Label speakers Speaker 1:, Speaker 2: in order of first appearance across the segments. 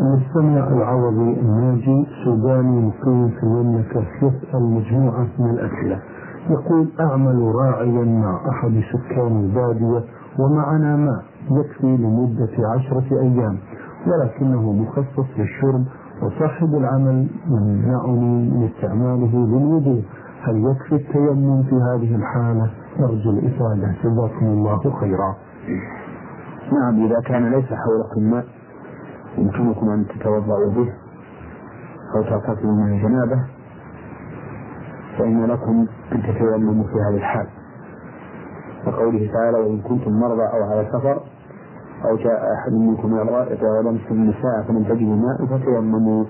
Speaker 1: المستمع العربي الناجي سوداني مقيم في المملكة يسأل مجموعة من الأسئلة يقول أعمل راعيا مع أحد سكان البادية ومعنا ماء يكفي لمدة عشرة أيام ولكنه مخصص للشرب وصاحب العمل يمنعني من استعماله للوضوء هل يكفي التيمم في هذه الحالة أرجو الإفادة جزاكم الله خيرا
Speaker 2: نعم إذا كان ليس حولكم ماء يمكنكم أن تتوضأوا به أو تعتقلوا من الجنابة فإن لكم أن تتيمموا في هذه الحال وقوله تعالى وإن كنتم مرضى أو على سفر أو جاء أحد منكم من الغائط ولمس النساء فلم تجدوا ماء فتيمموا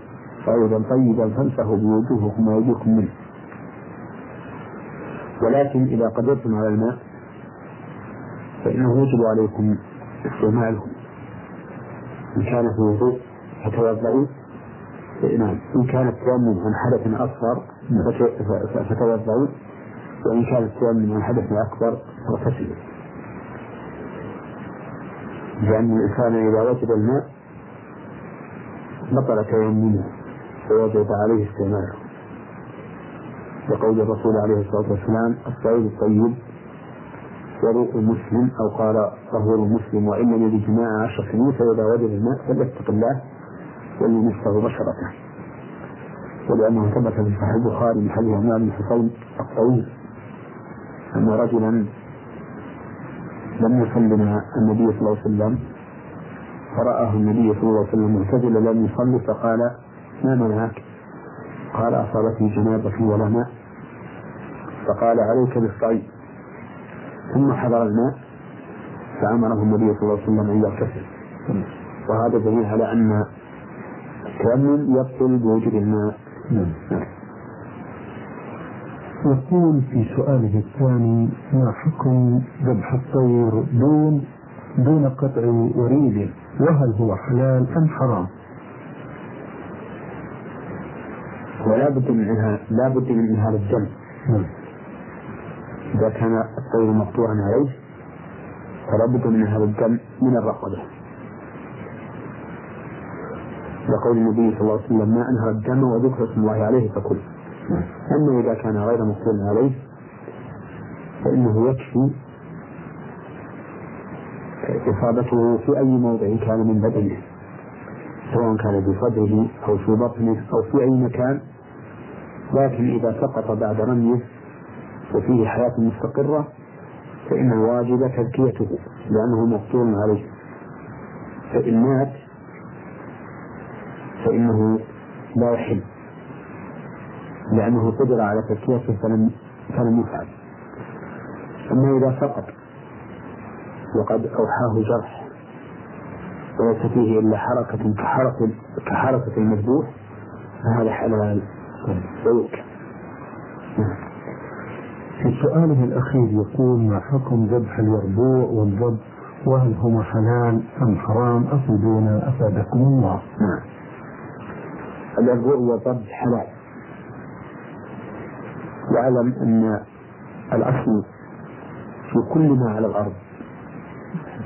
Speaker 2: صعيدا طيبا فامسحوا بوجوهكم ويديكم منه ولكن إذا قدرتم على الماء فإنه يجب عليكم استعماله إن كان في وضوء فتوضئي نعم إن كان التيمم عن حدث أصغر نعم. فتوضئي وإن كان التيمم عن حدث أكبر فاغتسلوا لأن الإنسان إذا وجد الماء بطل تيممه ووجب عليه استعماله لقول الرسول عليه الصلاة والسلام الصعيد الطيب وروح مسلم أو قال طهور مسلم وإن لم عشر سنين فإذا وجد الماء فليتق الله وليمسه بشرته ولأنه ثبت في صحيح البخاري من حديث عمر بن حصين الطويل أن رجلا لم يصلنا النبي صلى الله عليه وسلم فرآه النبي صلى الله عليه وسلم معتزلا لم يصلي فقال ما منعك؟ قال أصابتني جنابة ولا ماء فقال عليك بالصيد ثم حضر الماء فأمره النبي صلى الله عليه وسلم أن يغتسل وهذا دليل على أن التأمل يبطل بوجود الماء
Speaker 1: يقول في سؤاله الثاني ما حكم ذبح الطير دون دون قطع وريده وهل هو حلال أم حرام؟
Speaker 2: ولا بد من لا بد من هذا الدم نعم. إذا كان الطير مقطوعا عليه فلا بد من هذا الدم من الرقبة لقول النبي صلى الله عليه وسلم ما أنهر الدم وذكر اسم الله عليه فكل أما إذا كان غير مقطوع عليه فإنه يكفي إصابته في أي موضع كان من بدنه سواء كان في صدره أو في بطنه أو في أي مكان لكن إذا سقط بعد رميه وفيه حياة مستقرة فإن الواجب تزكيته لأنه مفطور عليه فإن مات فإنه لا يحل لأنه قدر على تزكيته فلم فلم يفعل أما إذا سقط وقد أوحاه جرح وليس فيه إلا حركة كحركة كحركة المذبوح فهذا حلال طيب، ويؤكل
Speaker 1: في سؤاله الأخير يقول ما حكم ذبح الوربوع والضب وهل هما حلال أم حرام أفيدونا أفادكم الله نعم
Speaker 2: اليربوع والضب حلال واعلم أن الأصل في كل ما على الأرض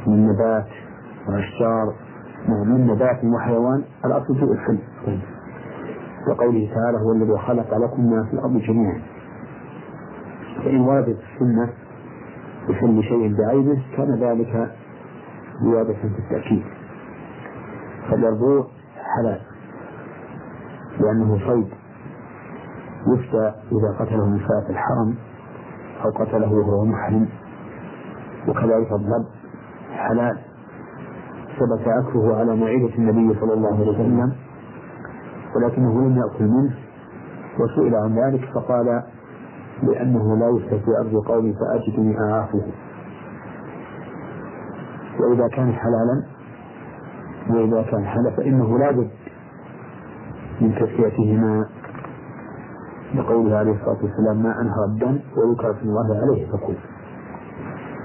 Speaker 2: من نبات وأشجار من نبات وحيوان الأصل في الحل وقوله تعالى هو الذي خلق لكم ما في الأرض جميعا فإن وردت السنة بسم شيء بعينه كان ذلك زيادة في التأكيد فالأربوع حلال لأنه صيد يفتى إذا قتله من فئة الحرم أو قتله وهو محرم وكذلك الضب حلال ثبت أكله على معيدة النبي صلى الله عليه وسلم ولكنه لم يأكل منه وسئل عن ذلك فقال لأنه لا يفتح في أرض قومي فأجدني أعافه وإذا كان حلالا وإذا كان حلالا فإنه لا بد من تسويتهما لقوله عليه الصلاة والسلام ما أنهى الدم ويكره اسم الله عليه فقل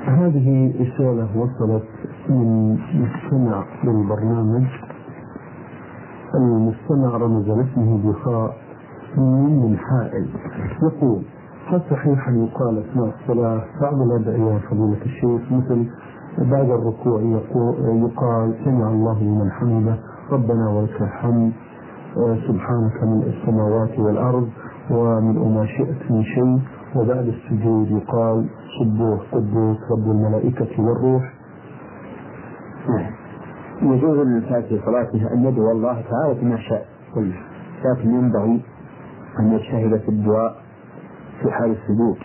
Speaker 1: هذه رسالة وصلت من مستمع للبرنامج المستمع رمز اسمه بخاء من حائل يقول هل صحيح أن يقال أثناء الصلاة بعض الأدعية فضيلة الشيخ مثل بعد الركوع يقال سمع الله لمن حمده ربنا ولك الحمد آه، سبحانك من السماوات والأرض ومن ما شئت من شيء وبعد السجود يقال سبوح قدوس رب الملائكة والروح
Speaker 2: نعم يجوز للإنسان في صلاته أن يدعو الله تعالى بما شاء كله لكن ينبغي أن يجتهد في الدعاء في حال السجود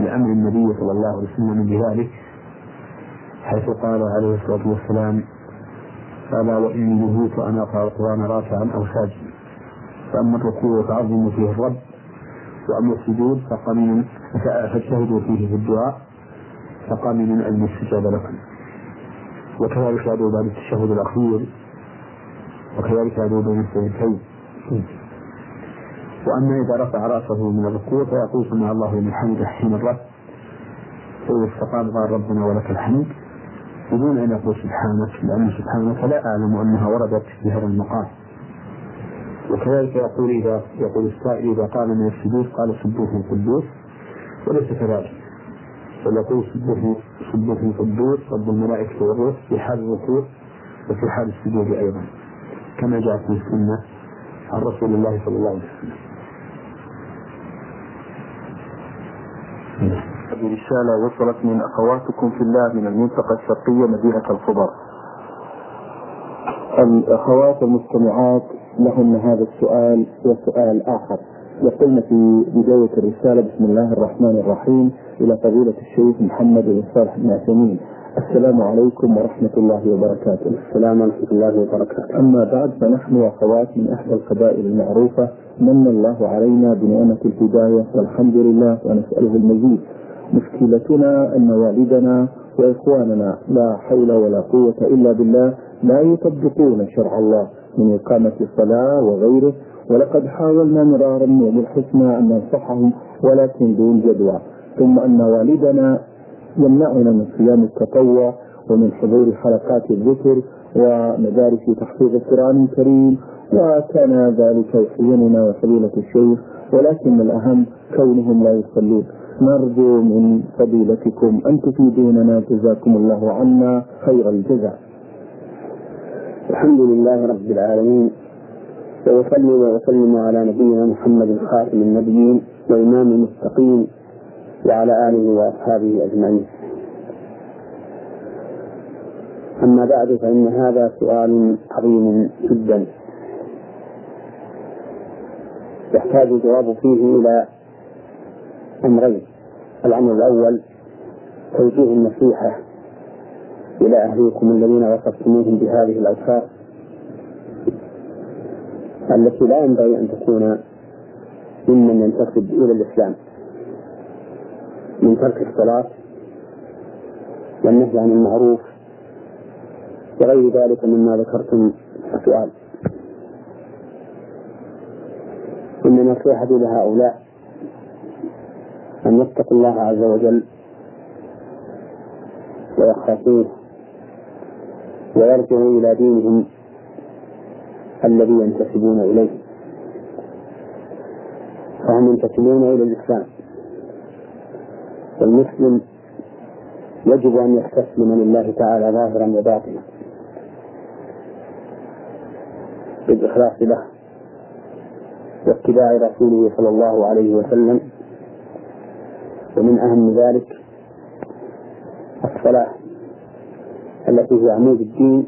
Speaker 2: لأمر النبي صلى الله عليه وسلم بذلك حيث قال عليه الصلاة والسلام ألا وإن نهيت أن أقرأ القرآن راكعا أو ساجدا فأما الركوع فعظموا فيه الرب وأما السجود فقمن فاجتهدوا فيه في الدعاء فقام من أجل الاستجابة لكم وكذلك أدعو بعد التشهد الأخير وكذلك أدعو بين السجدتين وأما إذا رفع رأسه من الركوع فيقول سمع الله من حمده حين فاذا استقام قال ربنا ولك الحمد بدون أن يقول سبحانك لأن سبحانك لا أعلم أنها وردت في هذا المقام وكذلك يقول إذا يقول السائل إذا قال من السجود قال سبوه قدوس وليس كذلك بل يقول سبوه سبوه قدوس رب الملائكة والروح في حال الركوع وفي حال السجود أيضا كما جاءت في السنة عن رسول الله صلى الله عليه وسلم هذه رسالة
Speaker 3: وصلت من أخواتكم في الله من المنطقة الشرقية مدينة الخبر الأخوات المستمعات لهن هذا السؤال وسؤال آخر يقولنا في بداية الرسالة بسم الله الرحمن الرحيم إلى فضيلة الشيخ محمد بن صالح بن عثيمين السلام عليكم ورحمة الله وبركاته.
Speaker 2: السلام ورحمة الله وبركاته.
Speaker 3: أما بعد فنحن أخوات من إحدى القبائل المعروفة من الله علينا بنعمة الهداية والحمد لله ونسأله المزيد مشكلتنا أن والدنا وإخواننا لا حول ولا قوة إلا بالله لا يطبقون شرع الله من إقامة الصلاة وغيره ولقد حاولنا مرارا الحسنى أن ننصحهم ولكن دون جدوى ثم أن والدنا يمنعنا من صيام التطوع ومن حضور حلقات الذكر ومدارس تحفيظ القرآن الكريم وكان ذلك يحزننا وفضيلة الشيخ ولكن الأهم كونهم لا يصلون نرجو من فضيلتكم أن تفيدوننا جزاكم الله عنا خير الجزاء الحمد لله رب العالمين وأصلي وأسلم على نبينا محمد خاتم النبيين وإمام المتقين وعلى آله وأصحابه أجمعين أما بعد فإن هذا سؤال عظيم جدا يحتاج الجواب فيه إلى أمرين الأمر الأول توجيه النصيحة إلى أهليكم الذين وصفتموهم بهذه الأوصاف التي لا ينبغي أن تكون ممن ينتسب إلى الإسلام من ترك الصلاة والنهي عن المعروف وغير ذلك مما ذكرتم في السؤال إن نصيحتي لهؤلاء أن يتقوا الله عز وجل ويخافوه ويرجعوا إلى دينهم الذي ينتسبون إليه فهم ينتسبون إلى الإسلام والمسلم يجب أن يستسلم لله تعالى ظاهرا وباطنا بالإخلاص له واتباع رسوله صلى الله عليه وسلم ومن أهم ذلك الصلاة التي هي عمود الدين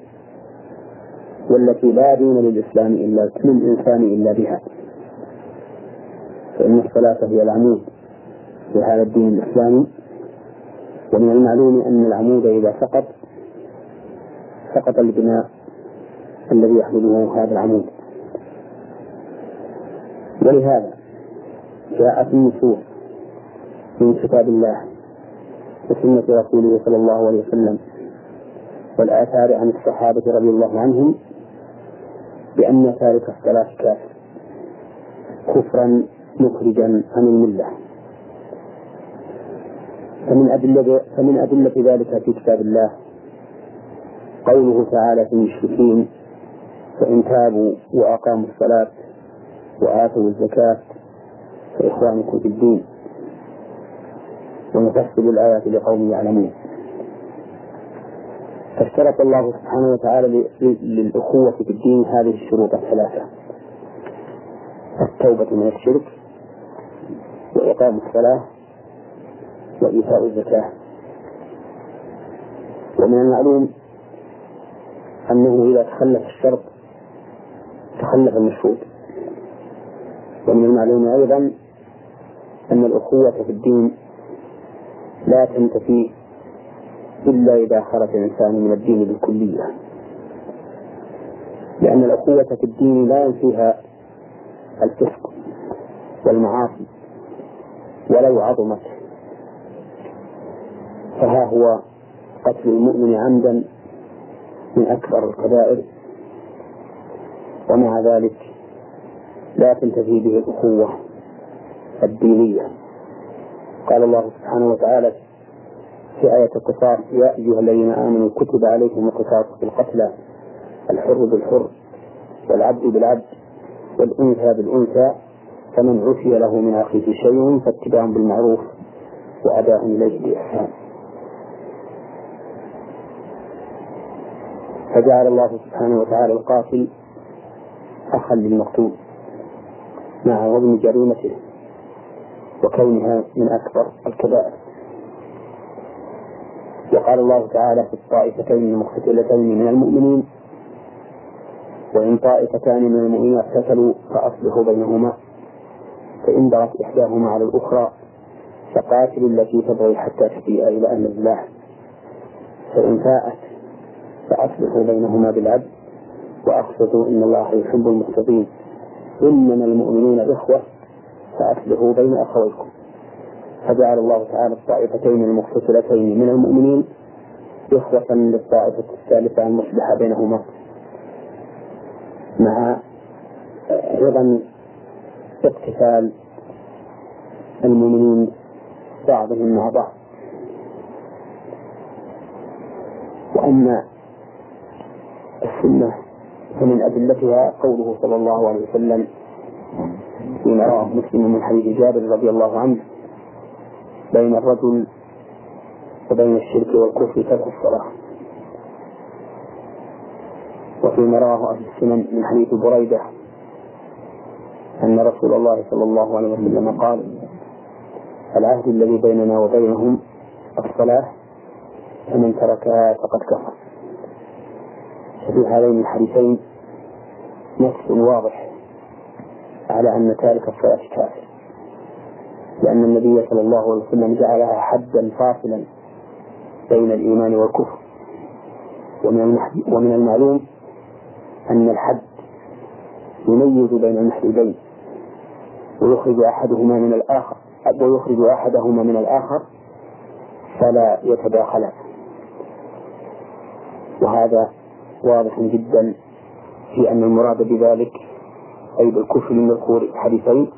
Speaker 3: والتي لا دين للإسلام إلا للإنسان إلا بها فإن الصلاة هي العمود في هذا الدين الإسلامي ومن المعلوم أن العمود إذا سقط سقط البناء الذي يحمله هذا العمود ولهذا جاءت النصوص من كتاب الله وسنة رسوله صلى الله عليه وسلم والآثار عن الصحابة رضي الله عنهم بأن تارك الصلاة كفرا مخرجا عن الملة فمن أدلة فمن أدلة ذلك في كتاب الله قوله تعالى في المشركين فإن تابوا وأقاموا الصلاة وآتوا الزكاة فإخوانكم في الدين ونفصل الآيات لقوم يعلمون فاشترط الله سبحانه وتعالى للأخوة في الدين هذه الشروط الثلاثة التوبة من الشرك وإقام الصلاة وإيتاء الزكاة ومن المعلوم أنه إذا تخلف الشرط تخلف المشروط ومن المعلوم أيضا أن الأخوة في الدين لا تنتفي إلا إذا خرج الإنسان من الدين بالكلية لأن الأخوة في الدين لا ينفيها الفسق والمعاصي ولو عظمت فها هو قتل المؤمن عمدا من أكبر الكبائر ومع ذلك لا تنتفي به الأخوة الدينية قال الله سبحانه وتعالى في في آية القصاص يا أيها الذين آمنوا كتب عليكم القصاص في القتلى الحر بالحر والعبد بالعبد والأنثى بالأنثى فمن عفي له من أخيه شيء فاتباع بالمعروف وأداء إليه بإحسان فجعل الله سبحانه وتعالى القاتل أخا للمقتول مع عظم جريمته وكونها من أكبر الكبائر وقال الله تعالى في الطائفتين المقتتلتين من المؤمنين وإن طائفتان من المؤمنين اقتتلوا فأصلحوا بينهما فإن بغت إحداهما على الأخرى فقاتلوا التي تبغي حتى تفيء إلى أمر الله فإن فاءت فأصلحوا بينهما بالعدل وأقسطوا إن الله يحب المقتدين إنما المؤمنون إخوة فأصلحوا بين أخويكم فجعل الله تعالى الطائفتين المقتتلتين من المؤمنين إخوة للطائفة الثالثة المصلحة بينهما مع أيضا اقتتال المؤمنين بعضهم مع بعض وأما السنة فمن أدلتها قوله صلى الله عليه وسلم فيما رواه مسلم من حديث جابر رضي الله عنه بين الرجل وبين الشرك والكفر ترك الصلاة وفيما رواه أهل السنن من حديث بريدة أن رسول الله صلى الله عليه وسلم قال العهد الذي بيننا وبينهم الصلاة فمن تركها فقد كفر ففي هذين الحديثين نص واضح على أن تارك الصلاة كافر لأن النبي صلى الله عليه وسلم جعلها حدا فاصلا بين الإيمان والكفر ومن ومن المعلوم أن الحد يميز بين المحدودين ويخرج أحدهما من الآخر ويخرج أحدهما من الآخر فلا يتداخلا وهذا واضح جدا في أن المراد بذلك أي بالكفر من الخور الحديثين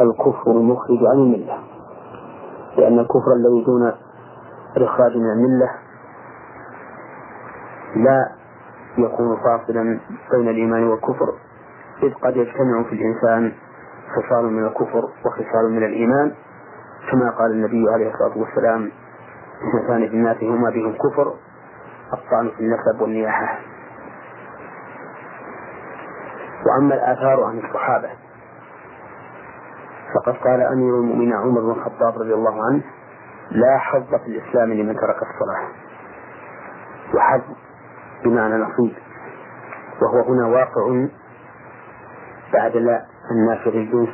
Speaker 3: الكفر المخرج عن الملة لأن الكفر الذي دون الإخراج من الملة لا يكون فاصلا بين الإيمان والكفر إذ قد يجتمع في الإنسان خصال من الكفر وخصال من الإيمان كما قال النبي عليه الصلاة والسلام اثنتان في الناس هما بهم كفر الطعن في النسب والنياحة وأما الآثار عن الصحابة فقد قال أمير المؤمنين عمر بن الخطاب رضي الله عنه لا حظ في الإسلام لمن ترك الصلاة وحظ بمعنى نصيب وهو هنا واقع بعد لا الناس الجنس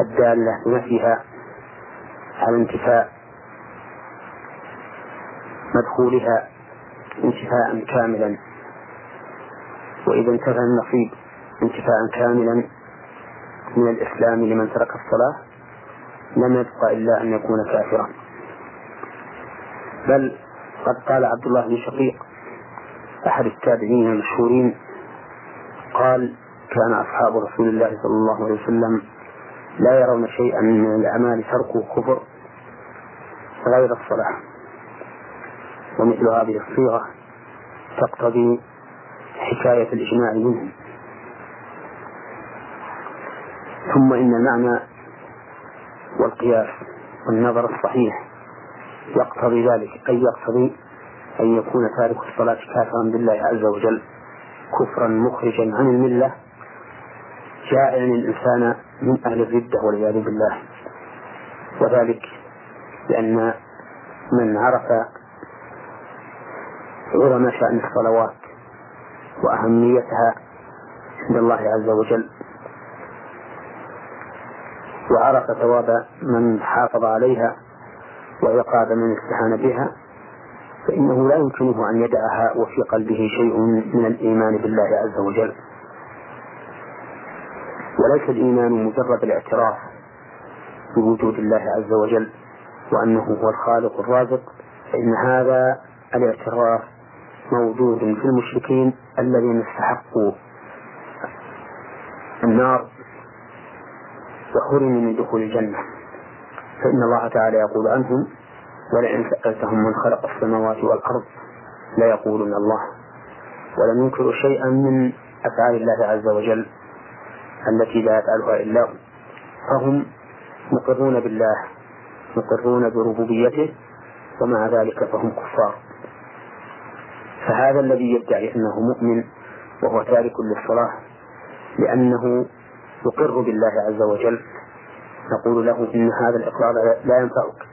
Speaker 3: الدالة بنفيها على انتفاء مدخولها انتفاء كاملا وإذا انتفى النصيب انتفاء كاملا من الإسلام لمن ترك الصلاة لم يبقى إلا أن يكون كافرا بل قد قال عبد الله بن شقيق أحد التابعين المشهورين قال كان أصحاب رسول الله صلى الله عليه وسلم لا يرون شيئا من الأعمال تركه كفر غير الصلاة ومثل هذه الصيغة تقتضي حكاية الإجماع منهم ثم إن المعنى والقياس والنظر الصحيح يقتضي ذلك أي يقتضي أن يكون تارك الصلاة كافرا بالله عز وجل كفرا مخرجا عن الملة جائعا الإنسان من أهل الردة والعياذ بالله وذلك لأن من عرف عظم شأن الصلوات وأهميتها عند الله عز وجل وعرف ثواب من حافظ عليها وعقاب من استهان بها فإنه لا يمكنه أن يدعها وفي قلبه شيء من الإيمان بالله عز وجل وليس الإيمان مجرد الاعتراف بوجود الله عز وجل وأنه هو الخالق الرازق فإن هذا الاعتراف موجود في المشركين الذين استحقوا النار وحرم من دخول الجنة فإن الله تعالى يقول عنهم ولئن سألتهم من خلق السماوات والأرض ليقولن الله ولم ينكروا شيئا من أفعال الله عز وجل التي لا يفعلها إلا هو فهم مقرون بالله مقرون بربوبيته ومع ذلك فهم كفار فهذا الذي يدعي أنه مؤمن وهو تارك للصلاة لأنه تقر بالله عز وجل نقول له إن هذا الإقرار لا ينفعك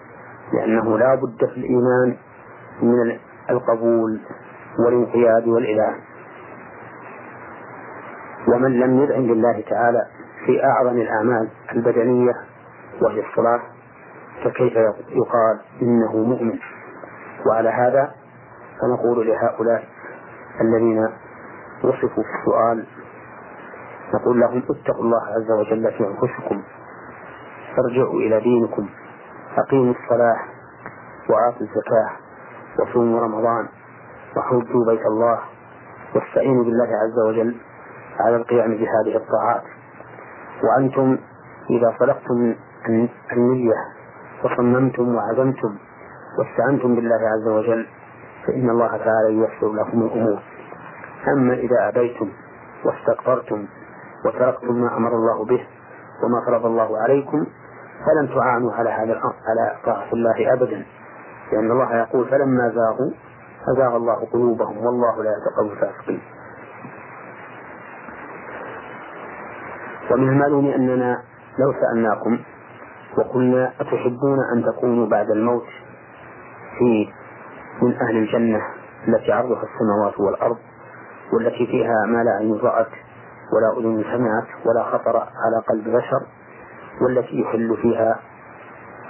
Speaker 3: لأنه لا بد في الإيمان من القبول والانقياد والإذعان ومن لم يذعن لله تعالى في أعظم الأعمال البدنية وهي الصلاة فكيف يقال إنه مؤمن وعلى هذا فنقول لهؤلاء الذين وصفوا في السؤال نقول لهم اتقوا الله عز وجل في أنفسكم ارجعوا إلى دينكم أقيموا الصلاة واعطوا الزكاة وصوموا رمضان وحجوا بيت الله واستعينوا بالله عز وجل على القيام بهذه الطاعات وأنتم إذا صدقتم النية وصممتم وعزمتم واستعنتم بالله عز وجل فإن الله تعالى ييسر لكم الأمور أما إذا أبيتم واستكبرتم وتركتم ما أمر الله به وما فرض الله عليكم فلن تعانوا على هذا على طاعة الله أبدا لأن الله يقول فلما زاغوا أزاغ الله قلوبهم والله لا يتقى الفاسقين ومن المعلوم أننا لو سألناكم وقلنا أتحبون أن تكونوا بعد الموت في من أهل الجنة التي عرضها السماوات والأرض والتي فيها ما لا أن رأت ولا أذن سمعت ولا خطر على قلب بشر والتي يحل فيها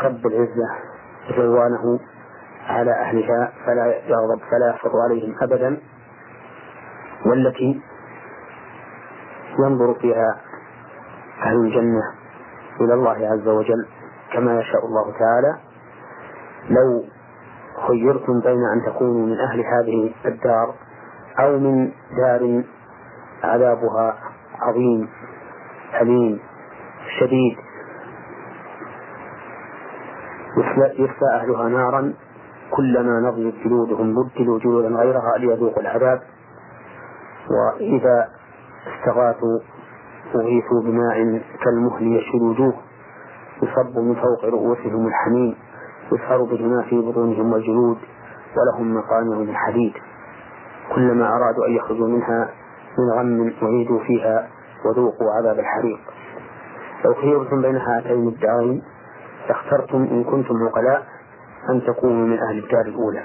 Speaker 3: رب العزة رضوانه على أهلها فلا يغضب فلا يحفظ عليهم أبدا والتي ينظر فيها أهل الجنة إلى الله عز وجل كما يشاء الله تعالى لو خيرتم بين أن تكونوا من أهل هذه الدار أو من دار عذابها عظيم أليم شديد يخفى أهلها نارا كلما نضجت جلودهم بدلوا جلودا غيرها ليذوقوا العذاب وإذا استغاثوا أغيثوا بماء كالمهل يشرب وجوه يصب من فوق رؤوسهم الحميم يسهر به ما في بطونهم والجلود ولهم مقامهم الحديد كلما أرادوا أن يخرجوا منها من غم أعيدوا فيها وذوقوا عذاب الحريق لو خيرتم بين هاتين الدارين لاخترتم إن كنتم عقلاء أن تكونوا من أهل الدار الأولى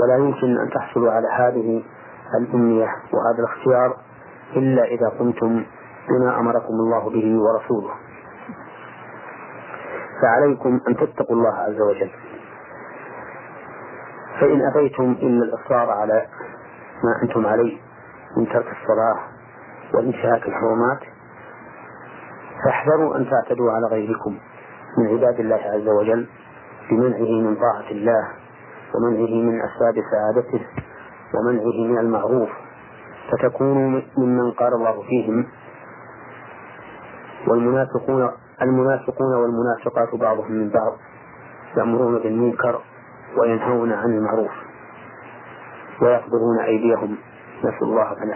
Speaker 3: ولا يمكن أن تحصلوا على هذه الأمنية وهذا الاختيار إلا إذا قمتم بما أمركم الله به ورسوله فعليكم أن تتقوا الله عز وجل فإن أبيتم إلا الإصرار على ما أنتم عليه من ترك الصلاة وانتهاك الحرمات فاحذروا أن تعتدوا على غيركم من عباد الله عز وجل بمنعه من طاعة الله ومنعه من أسباب سعادته ومنعه من المعروف فتكونوا ممن قال الله فيهم والمنافقون المنافقون والمنافقات بعضهم من بعض يأمرون بالمنكر وينهون عن المعروف ويقبضون أيديهم نسأل الله أن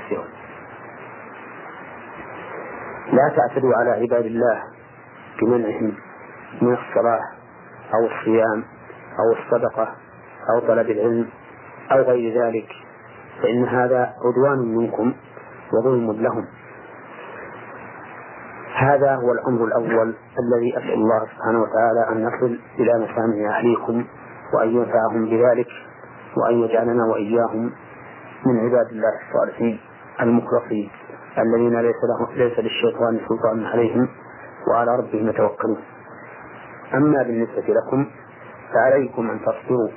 Speaker 3: لا تعتدوا على عباد الله بمنعهم من الصلاة أو الصيام أو الصدقة أو طلب العلم أو غير ذلك فإن هذا عدوان منكم وظلم لهم هذا هو الأمر الأول الذي أسأل الله سبحانه وتعالى أن نصل إلى مسامع أهليكم وأن ينفعهم بذلك وأن يجعلنا وإياهم من عباد الله الصالحين المخلصين الذين ليس لهم ليس للشيطان سلطان عليهم وعلى ربهم يتوكلون. اما بالنسبه لكم فعليكم ان تصبروا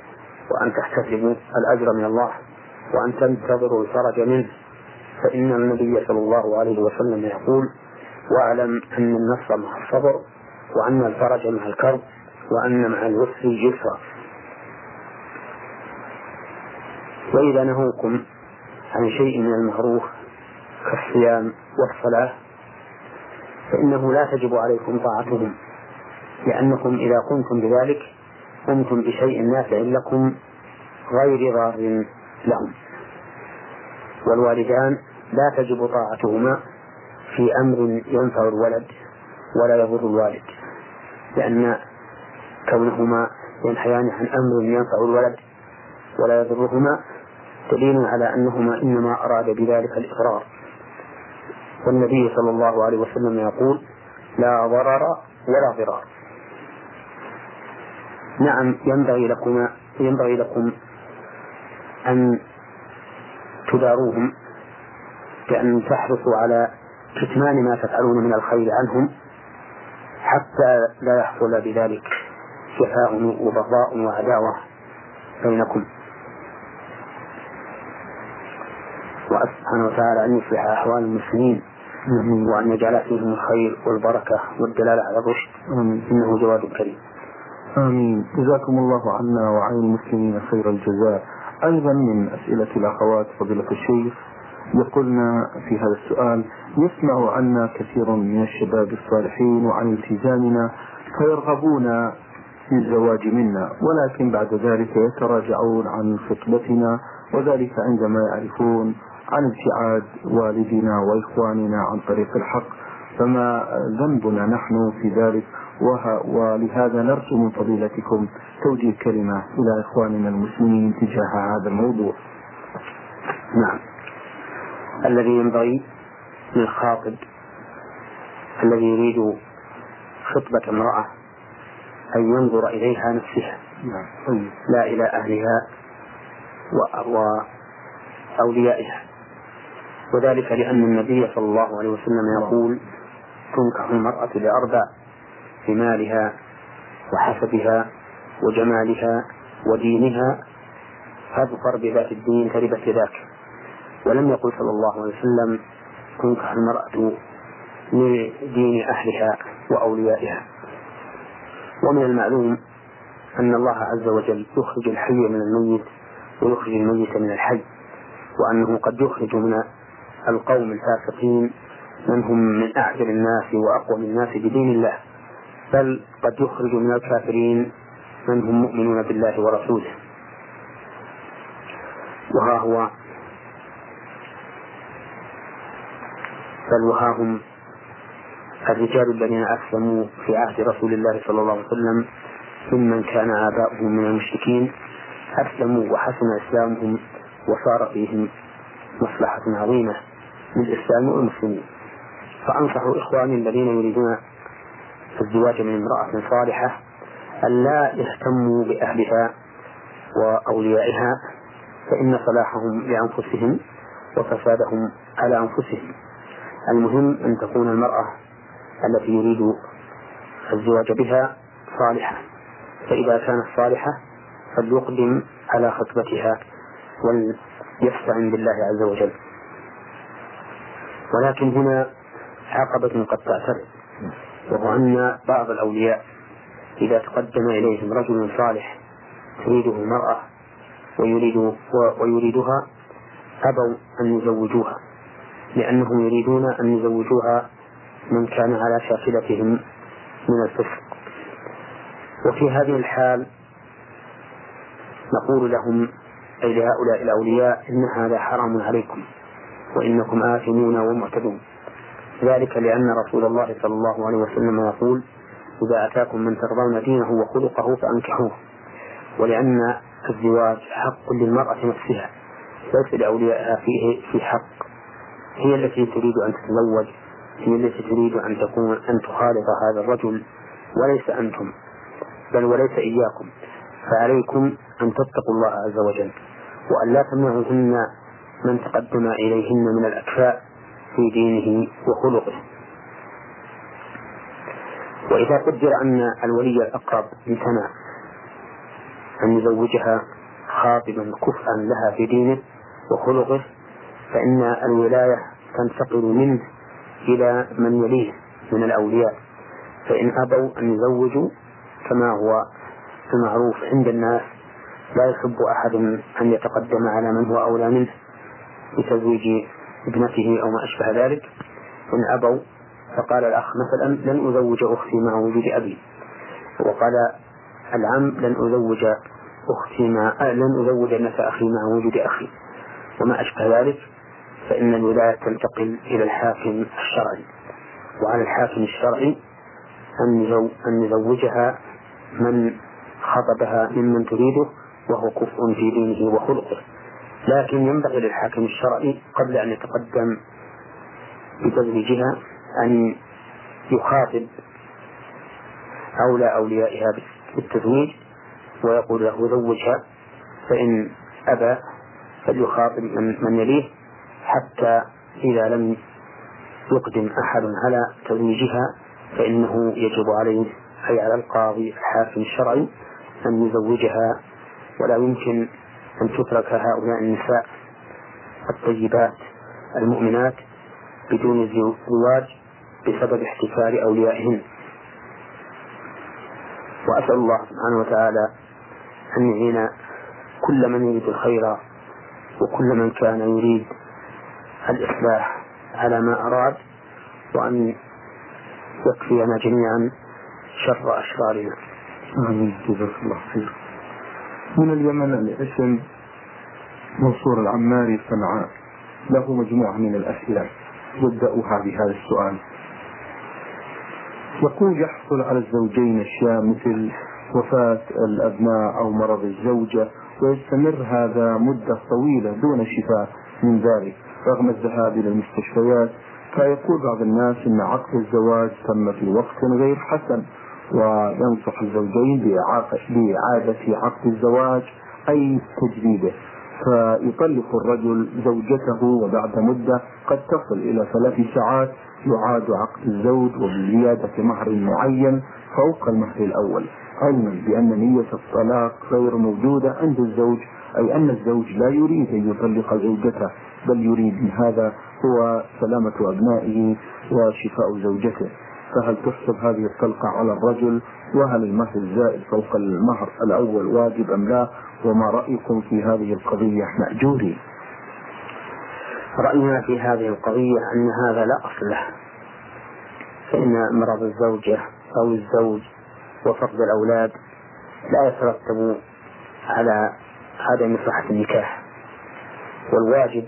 Speaker 3: وان تحتسبوا الاجر من الله وان تنتظروا الفرج منه فان النبي صلى الله عليه وسلم يقول: واعلم ان النصر مع الصبر وان الفرج مع الكرب وان مع الوسر يسرا. واذا نهوكم عن شيء من المعروف كالصيام والصلاة فإنه لا تجب عليكم طاعتهم لأنكم إذا قمتم بذلك قمتم بشيء نافع لكم غير ضار لهم والوالدان لا تجب طاعتهما في أمر ينفع الولد ولا يضر الوالد لأن كونهما ينحيان عن أمر ينفع الولد ولا يضرهما دليل على أنهما إنما أراد بذلك الاقرار والنبي صلى الله عليه وسلم يقول لا ضرر ولا ضرار نعم ينبغي لكما ينبغي لكم أن تداروهم بأن تحرصوا على كتمان ما تفعلون من الخير عنهم حتى لا يحصل بذلك شفاء وبغضاء وعداوة بينكم سبحانه وتعالى أن يصلح أحوال المسلمين نعم. وأن يجعل فيهم الخير والبركة والدلالة على الرشد إنه جواد كريم
Speaker 2: آمين جزاكم الله عنا وعن المسلمين خير الجزاء أيضا من أسئلة الأخوات فضيلة الشيخ يقولنا في هذا السؤال يسمع عنا كثير من الشباب الصالحين وعن التزامنا فيرغبون في الزواج منا ولكن بعد ذلك يتراجعون عن خطبتنا وذلك عندما يعرفون عن ابتعاد والدنا وإخواننا عن طريق الحق فما ذنبنا نحن في ذلك ولهذا نرجو من فضيلتكم توجيه كلمة إلى إخواننا المسلمين تجاه هذا الموضوع
Speaker 3: نعم الذي ينبغي للخاطب الذي يريد خطبة امرأة أن ينظر إليها نفسها نعم، طيب. لا إلى أهلها وأوليائها وذلك لأن النبي صلى الله عليه وسلم يقول تنكح المرأة لأربع مالها وحسبها وجمالها ودينها فاظفر بذات الدين تربت ذاك ولم يقل صلى الله عليه وسلم تنكح المرأة لدين أهلها وأوليائها ومن المعلوم أن الله عز وجل يخرج الحي من الميت ويخرج الميت من الحي وأنه قد يخرج من القوم الفاسقين من هم من أعجل الناس وأقوم الناس بدين الله بل قد يخرج من الكافرين من هم مؤمنون بالله ورسوله وها هو بل وها هم الرجال الذين أسلموا في عهد رسول الله صلى الله عليه وسلم ممن كان آباؤهم من المشركين أسلموا وحسن إسلامهم وصار فيهم مصلحة عظيمة للإسلام والمسلمين فأنصح إخواني الذين يريدون الزواج من امرأة صالحة أن لا يهتموا بأهلها وأوليائها فإن صلاحهم لأنفسهم وفسادهم على أنفسهم المهم أن تكون المرأة التي يريد الزواج بها صالحة فإذا كانت صالحة فليقدم على خطبتها وليستعن بالله عز وجل ولكن هنا عقبة قد تعترض وهو أن بعض الأولياء إذا تقدم إليهم رجل صالح تريده المرأة ويريد ويريدها أبوا أن يزوجوها لأنهم يريدون أن يزوجوها من كان على شاكلتهم من الفسق وفي هذه الحال نقول لهم أي لهؤلاء الأولياء إن هذا حرام عليكم وإنكم آثمون ومعتدون ذلك لأن رسول الله صلى الله عليه وسلم يقول إذا أتاكم من ترضون دينه وخلقه فأنكحوه ولأن الزواج حق للمرأة نفسها ليس لأوليائها فيه في حق هي التي تريد أن تتزوج هي التي تريد أن تكون أن تخالط هذا الرجل وليس أنتم بل وليس إياكم فعليكم أن تتقوا الله عز وجل وأن لا تمنعوهن من تقدم إليهن من الأكفاء في دينه وخلقه وإذا قدر أن الولي الأقرب امتنع أن يزوجها خاطبا كفءا لها في دينه وخلقه فإن الولاية تنتقل منه إلى من يليه من الأولياء فإن أبوا أن يزوجوا كما هو المعروف عند الناس لا يحب أحد أن يتقدم على من هو أولى منه بتزويج ابنته أو ما أشبه ذلك إن أبوا فقال الأخ مثلا لن أزوج أختي مع وجود أبي وقال العم لن أزوج أختي مع آه، لن أزوج ابنة أخي مع وجود أخي وما أشبه ذلك فإن الولاية تنتقل إلى الحاكم الشرعي وعلى الحاكم الشرعي أن أن يزوجها من خطبها ممن تريده وهو كفء في دينه وخلقه لكن ينبغي للحاكم الشرعي قبل أن يتقدم بتزويجها جهة أن يخاطب أولى أوليائها بالتزويج ويقول له زوجها فإن أبى فليخاطب من, من يليه حتى إذا لم يقدم أحد على تزويجها فإنه يجب عليه أي على القاضي الحاكم الشرعي أن يزوجها ولا يمكن أن تترك هؤلاء النساء الطيبات المؤمنات بدون زواج بسبب احتكار أوليائهن وأسأل الله سبحانه وتعالى أن يعين كل من يريد الخير وكل من كان يريد الإصلاح على ما أراد وأن يكفينا جميعا شر أشرارنا
Speaker 2: آمين جزاك الله خير من اليمن الاسم منصور العماري صنعاء له مجموعة من الأسئلة وابدأوها بهذا السؤال يقول يحصل على الزوجين أشياء مثل وفاة الأبناء أو مرض الزوجة ويستمر هذا مدة طويلة دون شفاء من ذلك رغم الذهاب إلى المستشفيات فيقول بعض الناس أن عقد الزواج تم في وقت غير حسن وينصح الزوجين بإعادة عقد الزواج أي تجديده فيطلق الرجل زوجته وبعد مدة قد تصل إلى ثلاث ساعات يعاد عقد الزوج وبزيادة مهر معين فوق المهر الأول علما بأن نية الطلاق غير موجودة عند الزوج أي أن الزوج لا يريد أن يطلق زوجته بل يريد من هذا هو سلامة أبنائه وشفاء زوجته فهل تحسب هذه الطلقة على الرجل وهل المهر الزائد فوق المهر الأول واجب أم لا وما رأيكم في هذه القضية مأجوري
Speaker 3: رأينا في هذه القضية أن هذا لا أصل له فإن مرض الزوجة أو الزوج وفقد الأولاد لا يترتب على عدم صحة النكاح والواجب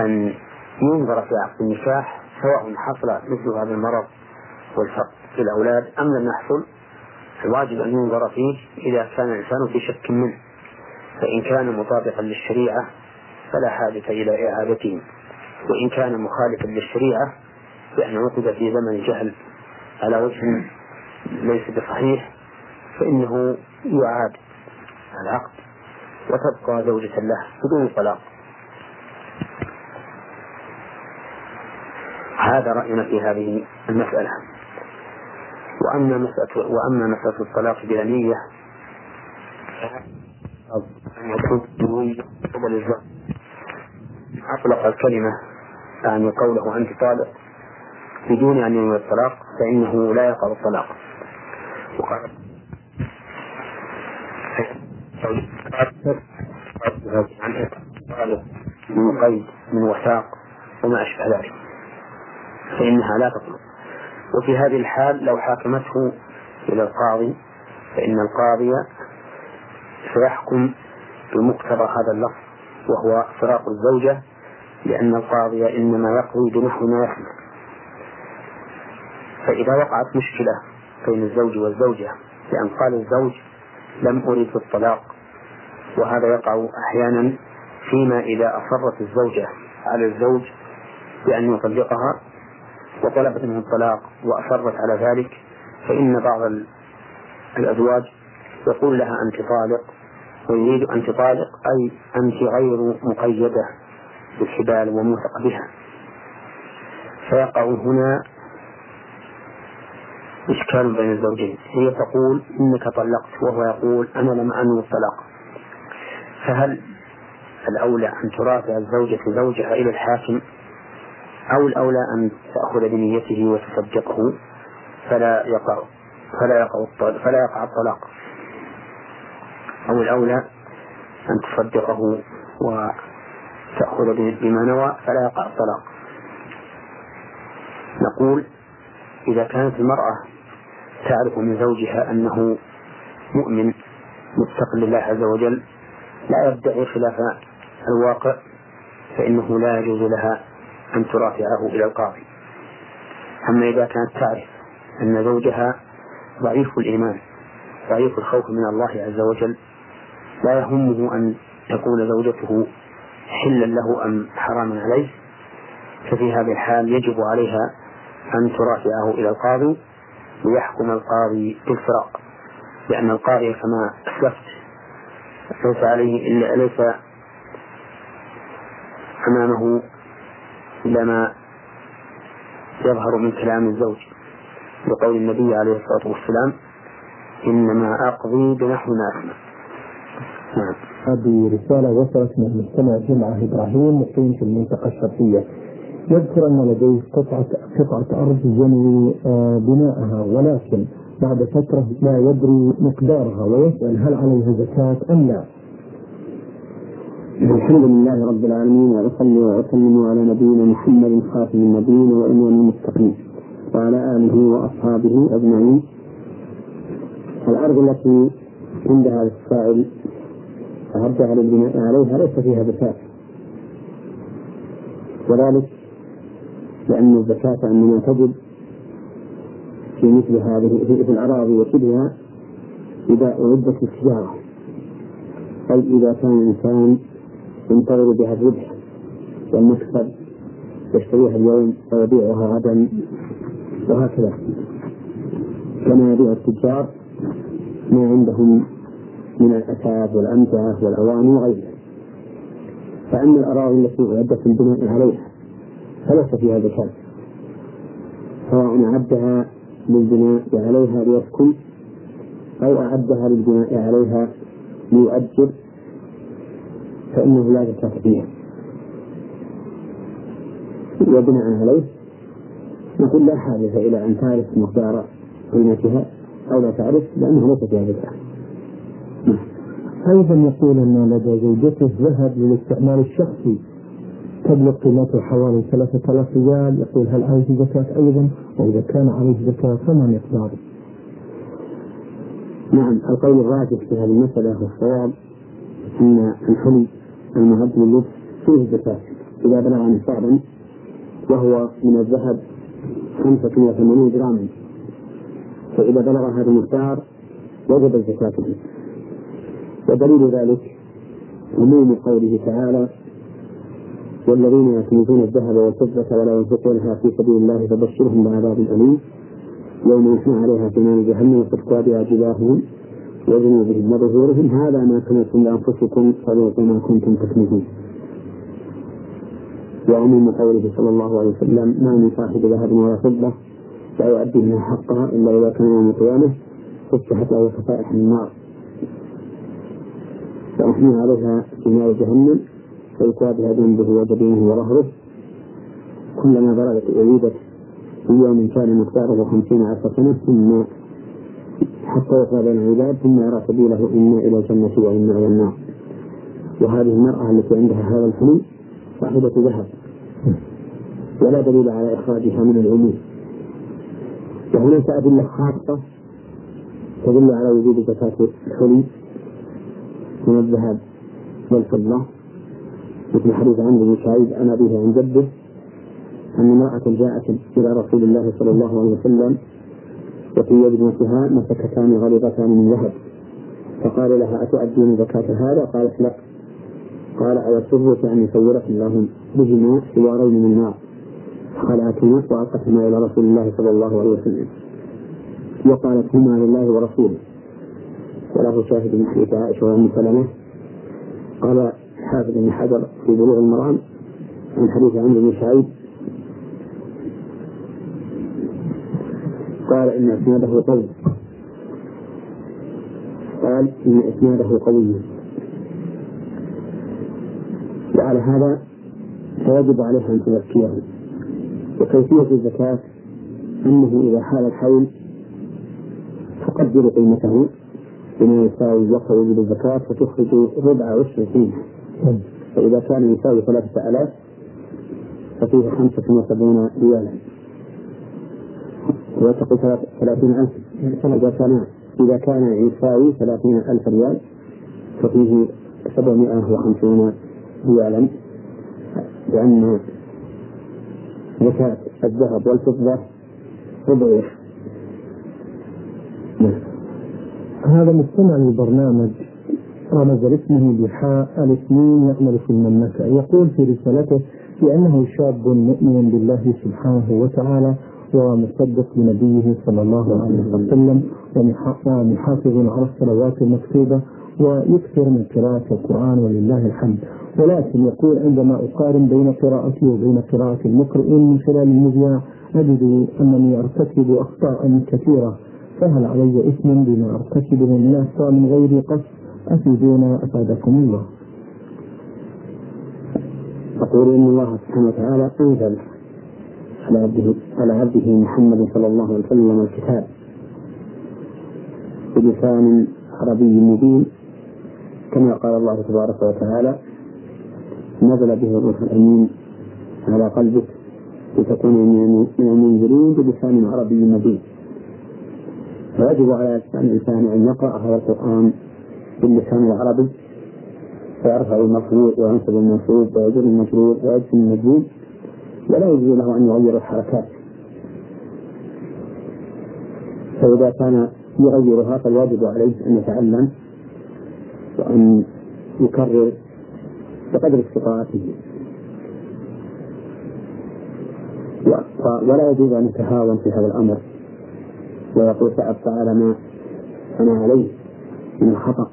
Speaker 3: أن ينظر في عقد النكاح سواء حصل مثل هذا المرض والفقر في الأولاد أم لم يحصل الواجب أن ينظر فيه إذا كان الإنسان في شك منه فإن كان مطابقا للشريعة فلا حاجة إلى إعادته وإن كان مخالفا للشريعة بأن عقد في زمن الجهل على وجه ليس بصحيح فإنه يعاد العقد وتبقى زوجة له بدون طلاق هذا رأينا في هذه المسألة وأما مسألة وأما مسألة الطلاق بلا نية أطلق الكلمة يعني قوله أنت طالق بدون أن ينوي الطلاق فإنه لا يقع الطلاق وقال عن من قيد من وثاق وما أشبه ذلك فإنها لا تطلب وفي هذه الحال لو حاكمته إلى القاضي فإن القاضي سيحكم بمقتضى هذا اللفظ وهو فراق الزوجة لأن القاضي إنما يقضي بنحو ما يحمل فإذا وقعت مشكلة بين الزوج والزوجة لأن قال الزوج لم أريد بالطلاق وهذا يقع أحيانا فيما إذا أصرت الزوجة على الزوج بأن يطلقها وطلبت منه الطلاق وأصرت على ذلك فإن بعض الأزواج يقول لها أنت طالق ويريد أنت طالق أي أنت غير مقيدة بالحبال وموثقة بها فيقع هنا إشكال بين الزوجين هي تقول إنك طلقت وهو يقول أنا لم أنوي الطلاق فهل الأولى أن ترافع الزوجة زوجها إلى الحاكم أو الأولى أن تأخذ بنيته وتصدقه فلا يقع فلا يقع فلا يقع الطلاق أو الأولى أن تصدقه وتأخذ بما نوى فلا يقع الطلاق نقول إذا كانت المرأة تعرف من زوجها أنه مؤمن متق لله عز وجل لا يدعي خلاف الواقع فإنه لا يجوز لها أن ترافعه إلى القاضي أما إذا كانت تعرف أن زوجها ضعيف الإيمان ضعيف الخوف من الله عز وجل لا يهمه أن تكون زوجته حلا له أم حراما عليه ففي هذه الحال يجب عليها أن ترافعه إلى القاضي ليحكم القاضي بالفراق لأن القاضي كما أسلفت ليس عليه إلا ليس أمامه إلى ما يظهر من كلام الزوج بقول النبي عليه الصلاة والسلام إنما أقضي بنحو ما أسمع نعم
Speaker 2: هذه رسالة وصلت من مجتمع جمعة إبراهيم مقيم في المنطقة الشرقية يذكر أن لديه قطعة قطعة أرض ينوي آه، بناءها ولكن بعد فترة لا يدري مقدارها ويسأل هل عليها زكاة أم لا الحمد لله رب العالمين واصلي واسلم على نبينا محمد خاتم النبيين وامام المتقين وعلى اله واصحابه اجمعين. الارض التي عند هذا السائل أهب على البناء عليها ليس فيها زكاة وذلك لأن الزكاة انما تجب في مثل هذه في الأراضي وشبهها إذا أعدت للتجارة أي إذا كان الإنسان ينتظر بها الربح والمكسب يشتريها اليوم ويبيعها غدا وهكذا كما يبيع التجار ما عندهم من الأثاث والأمتعة والأواني وغيرها فأما الأراضي التي أعدت البناء عليها فليس فيها زكاة سواء أعدها للبناء عليها ليسكن أو أعدها للبناء عليها ليؤجر فإنه لا زكاة فيها وبناء عليه نقول لا حاجة إلى أن تعرف مقدار قيمتها أو لا تعرف لأنه ليس فيها زكاة نعم. أيضا يقول أن لدى زوجته ذهب للاستعمال الشخصي تبلغ قيمته حوالي 3000 ريال يقول هل عليه زكاة أيضا وإذا كان عليه زكاة فما مقداره؟ نعم القول الراجح في هذه المسألة والصواب أن الحلي المهب منه فيه زكاة إذا بلغ نصابا وهو من الذهب 580 جراما فإذا بلغ هذا المقدار وجب الزكاة فيه ودليل ذلك عموم قوله تعالى والذين يكنزون الذهب والفضة ولا ينفقونها في سبيل الله فبشرهم بعذاب أليم يوم يحمى عليها في نار جهنم وقد بها جباههم وجنوبهم وظهورهم هذا ما كنتم لأنفسكم فذوقوا ما كنتم تكنزون وعموم قوله صلى الله عليه وسلم ما من صاحب ذهب ولا فضة لا يؤدي منها حقها إلا إذا كان يوم القيامة فتحت له صفائح النار فأحمي عليها في نار جهنم فيكوى بها جنبه وجبينه وظهره كلما بلغت أعيدت في يوم كان مقداره خمسين ألف سنة ثم حتى يصل بين العباد ثم يرى سبيله إما إلى الجنة وإما إلى النار وهذه المرأة التي عندها هذا الحلم صاحبة ذهب ولا دليل على إخراجها من العموم وهناك أدلة خاصة تدل على وجود زكاة الحلي من الذهب والفضة مثل حديث عن بن سعيد أنا به عن جده أن امرأة جاءت إلى رسول الله صلى الله عليه وسلم وفي يد يدنتها مسكتان غليظتان من ذهب فقال لها أتؤدين زكاة هذا؟ قالت لا قال أيسرك أن يصورك الله بهما حوارين من نار فخلعتهما وألقتهما إلى رسول الله صلى الله عليه وسلم وقالت هما لله ورسوله وله شاهد من حديث عائشة وأم سلمة قال حافظ بن حجر في بلوغ المرام من حديث عمرو بن شعيب قال إن إسناده قوي قال إن إسناده قوي وعلى هذا فيجب عليها أن تزكيه وكيفية الزكاة أنه إذا حال الحول تقدر قيمته بما يساوي وقت وجود الزكاة فتخرج ربع عشر فيه طيب. فإذا كان يساوي ثلاثة آلاف ففيه خمسة وسبعون ريالا وتقول ثلاثين ألف إذا كان إذا كان يساوي ثلاثين ألف ريال ففيه سبعمائة وخمسون ريالا لأن زكاة الذهب والفضة ربع نعم. هذا مستمع للبرنامج رمز لاسمه بحاء الاثنين يعمل في المملكة يقول في رسالته بأنه شاب مؤمن بالله سبحانه وتعالى هو مصدق لنبيه صلى الله عليه وسلم ومحافظ على الصلوات المكتوبة ويكثر من قراءة القرآن ولله الحمد ولكن يقول عندما أقارن بين قراءتي وبين قراءة المقرئين من خلال المذياع أجد أنني أرتكب أخطاء كثيرة فهل علي إثم بما أرتكبه من أخطاء من غير قصد أفيدونا أفادكم الله. أقول إن الله سبحانه وتعالى أنزل على عبده على عبده محمد صلى الله عليه وسلم الكتاب بلسان عربي مبين كما قال الله تبارك وتعالى نزل به الروح الامين على قلبك لتكون من المنذرين بلسان عربي مبين فيجب على الإنسان أن يقرأ هذا القرآن باللسان العربي فيرفع المرفوع وينصب المنصوب ويجر المجرور ويجزم المجهول ولا يجوز له أن يغير الحركات فإذا كان يغيرها فالواجب عليه أن يتعلم وأن يكرر بقدر استطاعته ولا يجوز أن يتهاون في هذا الأمر ويقول سأبقى على ما أنا عليه من الخطأ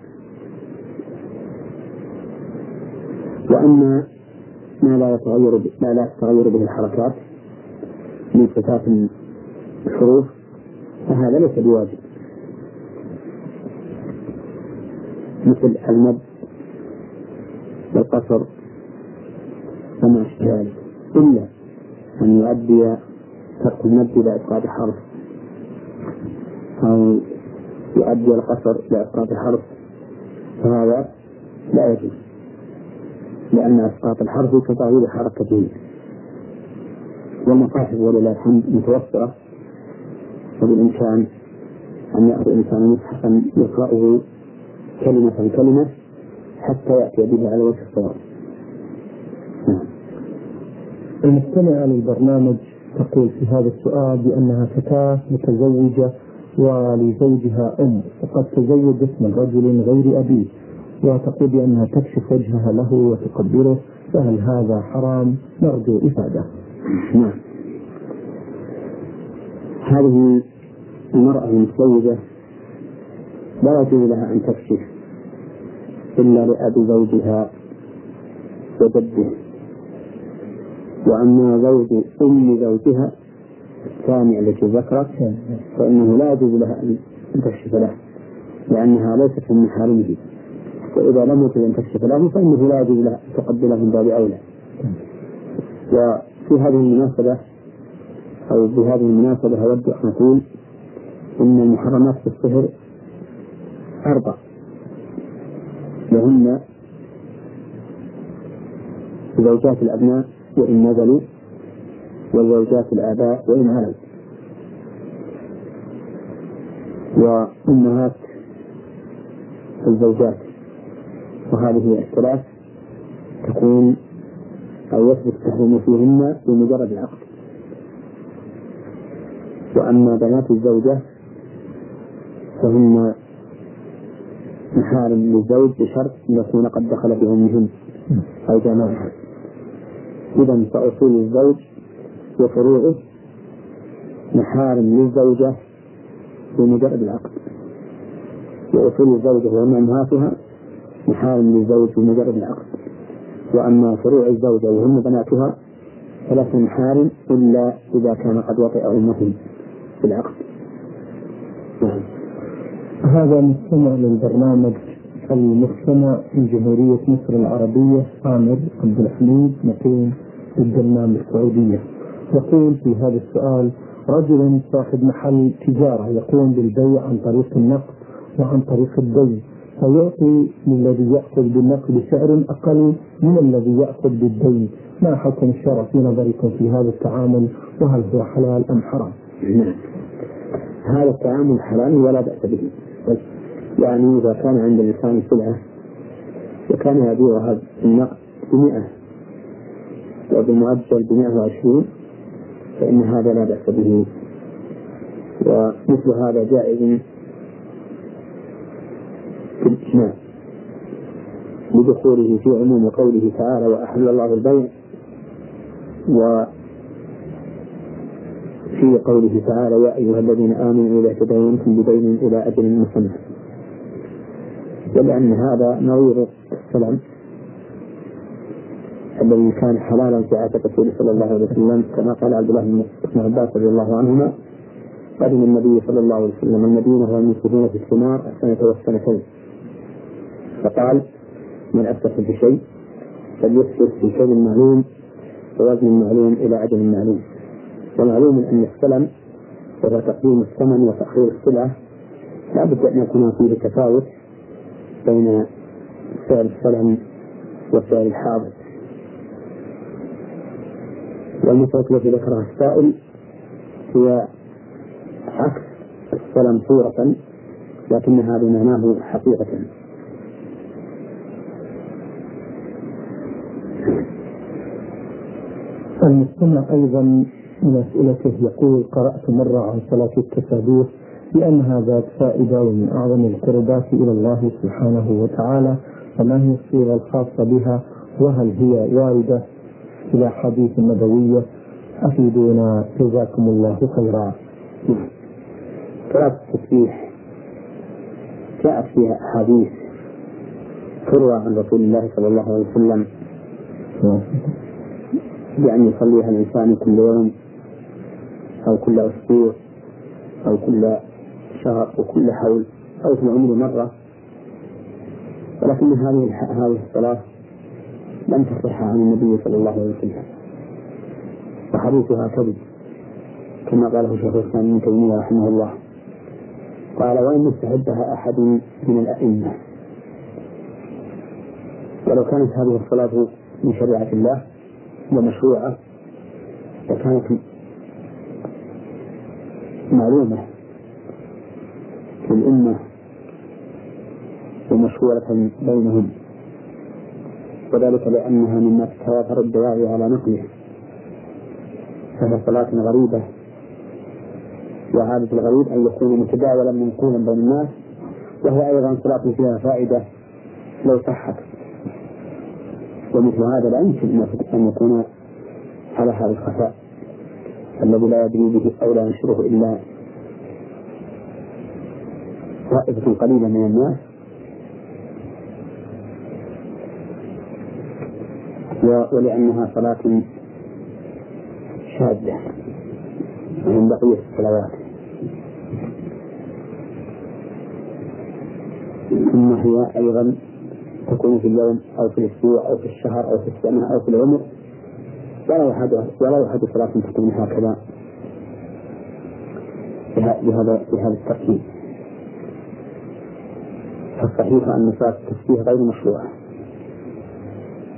Speaker 2: وأما ما لا يتغير ما لا تتغير به الحركات من صفات الحروف فهذا ليس بواجب مثل المد والقصر وما أشبه ذلك إلا أن يؤدي ترك المد إلى إسقاط حرف أو يؤدي القصر إلى إسقاط حرف فهذا لا يجوز لأن إسقاط الحرف كتعويض حركته والمصاحف ولله الحمد متوفرة وبالإمكان أن يأخذ إنسان مصحفا يقرأه كلمة كلمة حتى يأتي به على وجه الصواب نعم. المستمعة للبرنامج تقول في هذا السؤال بأنها فتاة متزوجة ولزوجها أم وقد تزوجت من رجل غير أبيه وتقول بأنها تكشف وجهها له وتقبله فهل هذا حرام؟ نرجو إفادة. نعم. هذه المرأة المتزوجة لا يجوز لها أن تكشف إلا لأب زوجها وجده وأما زوج أم زوجها الثانية التي ذكرت نعم. فإنه لا يجوز لها أن تكشف له لأنها ليست من محارمه وإذا لم يكن أن تكشف له فإنه لا يجوز له تقبله من باب أولى وفي هذه المناسبة أو بهذه المناسبة أود أن أقول إن المحرمات في السحر أربع وهن زوجات الأبناء وإن نزلوا وزوجات الآباء وإن علوا وأمهات الزوجات وهذه الثلاث تكون أو يثبت التحريم فيهن بمجرد العقد وأما بنات الزوجة فهن محارم للزوج بشرط أن يكون قد دخل بأمهن أو جماعها إذا فأصول الزوج وفروعه محارم للزوجة بمجرد العقد وأصول الزوجة وأمهاتها محارم للزوج بمجرد العقد وأما فروع الزوجة وهم بناتها فليس محارم إلا إذا كان قد وطئ أمهم في العقد نعم هذا مستمع للبرنامج المجتمع في جمهورية مصر العربية عامر عبد الحميد مقيم الدمام السعودية يقول في هذا السؤال رجل صاحب محل تجارة يقوم بالبيع عن طريق النقد وعن طريق الدين فيعطي للذي يأخذ بالنقد سعر أقل من الذي يأخذ بالدين ما حكم الشرع في نظركم في هذا التعامل وهل هو حلال أم حرام؟ نعم هذا التعامل حرام ولا بأس به بس يعني إذا كان عند الإنسان سلعة وكان يبيعها بالنقد بمئة وبمعدل بمئة وعشرين فإن هذا لا بأس به ومثل هذا جائز في الاسماء لدخوله في عموم قوله تعالى وأحل الله البيع وفي قوله تعالى يا أيها الذين آمنوا إذا تدينتم بدين إلى أجل مسمى ولأن هذا نظير السلام الذي كان حلالا في عهد الرسول صلى الله عليه وسلم كما قال عبد الله بن عباس رضي الله عنهما قدم النبي صلى الله عليه وسلم المدينة والمسلمون في الثمار سنه وسنتين فقال من أسلف بشيء فليسلف بشيء معلوم ووزن معلوم إلى عدم معلوم ومعلوم أن السلم وهو تقديم الثمن وتأخير السلعة لا بد أن يكون فيه تفاوت بين سعر السلم وسعر الحاضر والمسألة التي ذكرها السائل هي عكس السلم صورة لكنها بمعناه حقيقة المستمع أيضا من أسئلته يقول قرأت مرة عن صلاة التسابيح لأنها ذات فائدة ومن أعظم القربات إلى الله سبحانه وتعالى فما هي الصيغة الخاصة بها وهل هي واردة إلى حديث النبوية أفيدونا جزاكم الله خيرا. صلاة التسبيح جاءت فيها أحاديث تروى عن رسول الله صلى الله عليه وسلم بأن يصليها الإنسان كل يوم أو كل أسبوع أو كل شهر وكل حول أو في العمر مرة ولكن هذه هذه الصلاة لم تصح عن النبي صلى الله عليه وسلم وحديثها كذب كما قاله شيخ الإسلام ابن تيمية رحمه الله قال وإن استحبها أحد من الأئمة ولو كانت هذه الصلاة من شريعة الله ومشروعة وكانت معلومة للأمة ومشهورة بينهم وذلك لأنها مما تتوافر الدواعي على نقله فهي صلاة غريبة وعادة الغريب أن يكون متداولا منقولا بين الناس وهو أيضا صلاة فيها فائدة لو صحت ومثل هذا لا يمكن أن يكون على هذا الخفاء الذي لا يدري به أو لا ينشره إلا طائفة قليلة من الناس ولأنها صلاة شاذة من بقية الصلوات ثم هي أيضا تكون في اليوم أو في الأسبوع أو في الشهر أو في السنة أو في العمر ولا أحد ولا أحد صلاة تكون هكذا بهذا بهذا الترتيب فالصحيح أن صلاة التسبيح غير مشروعة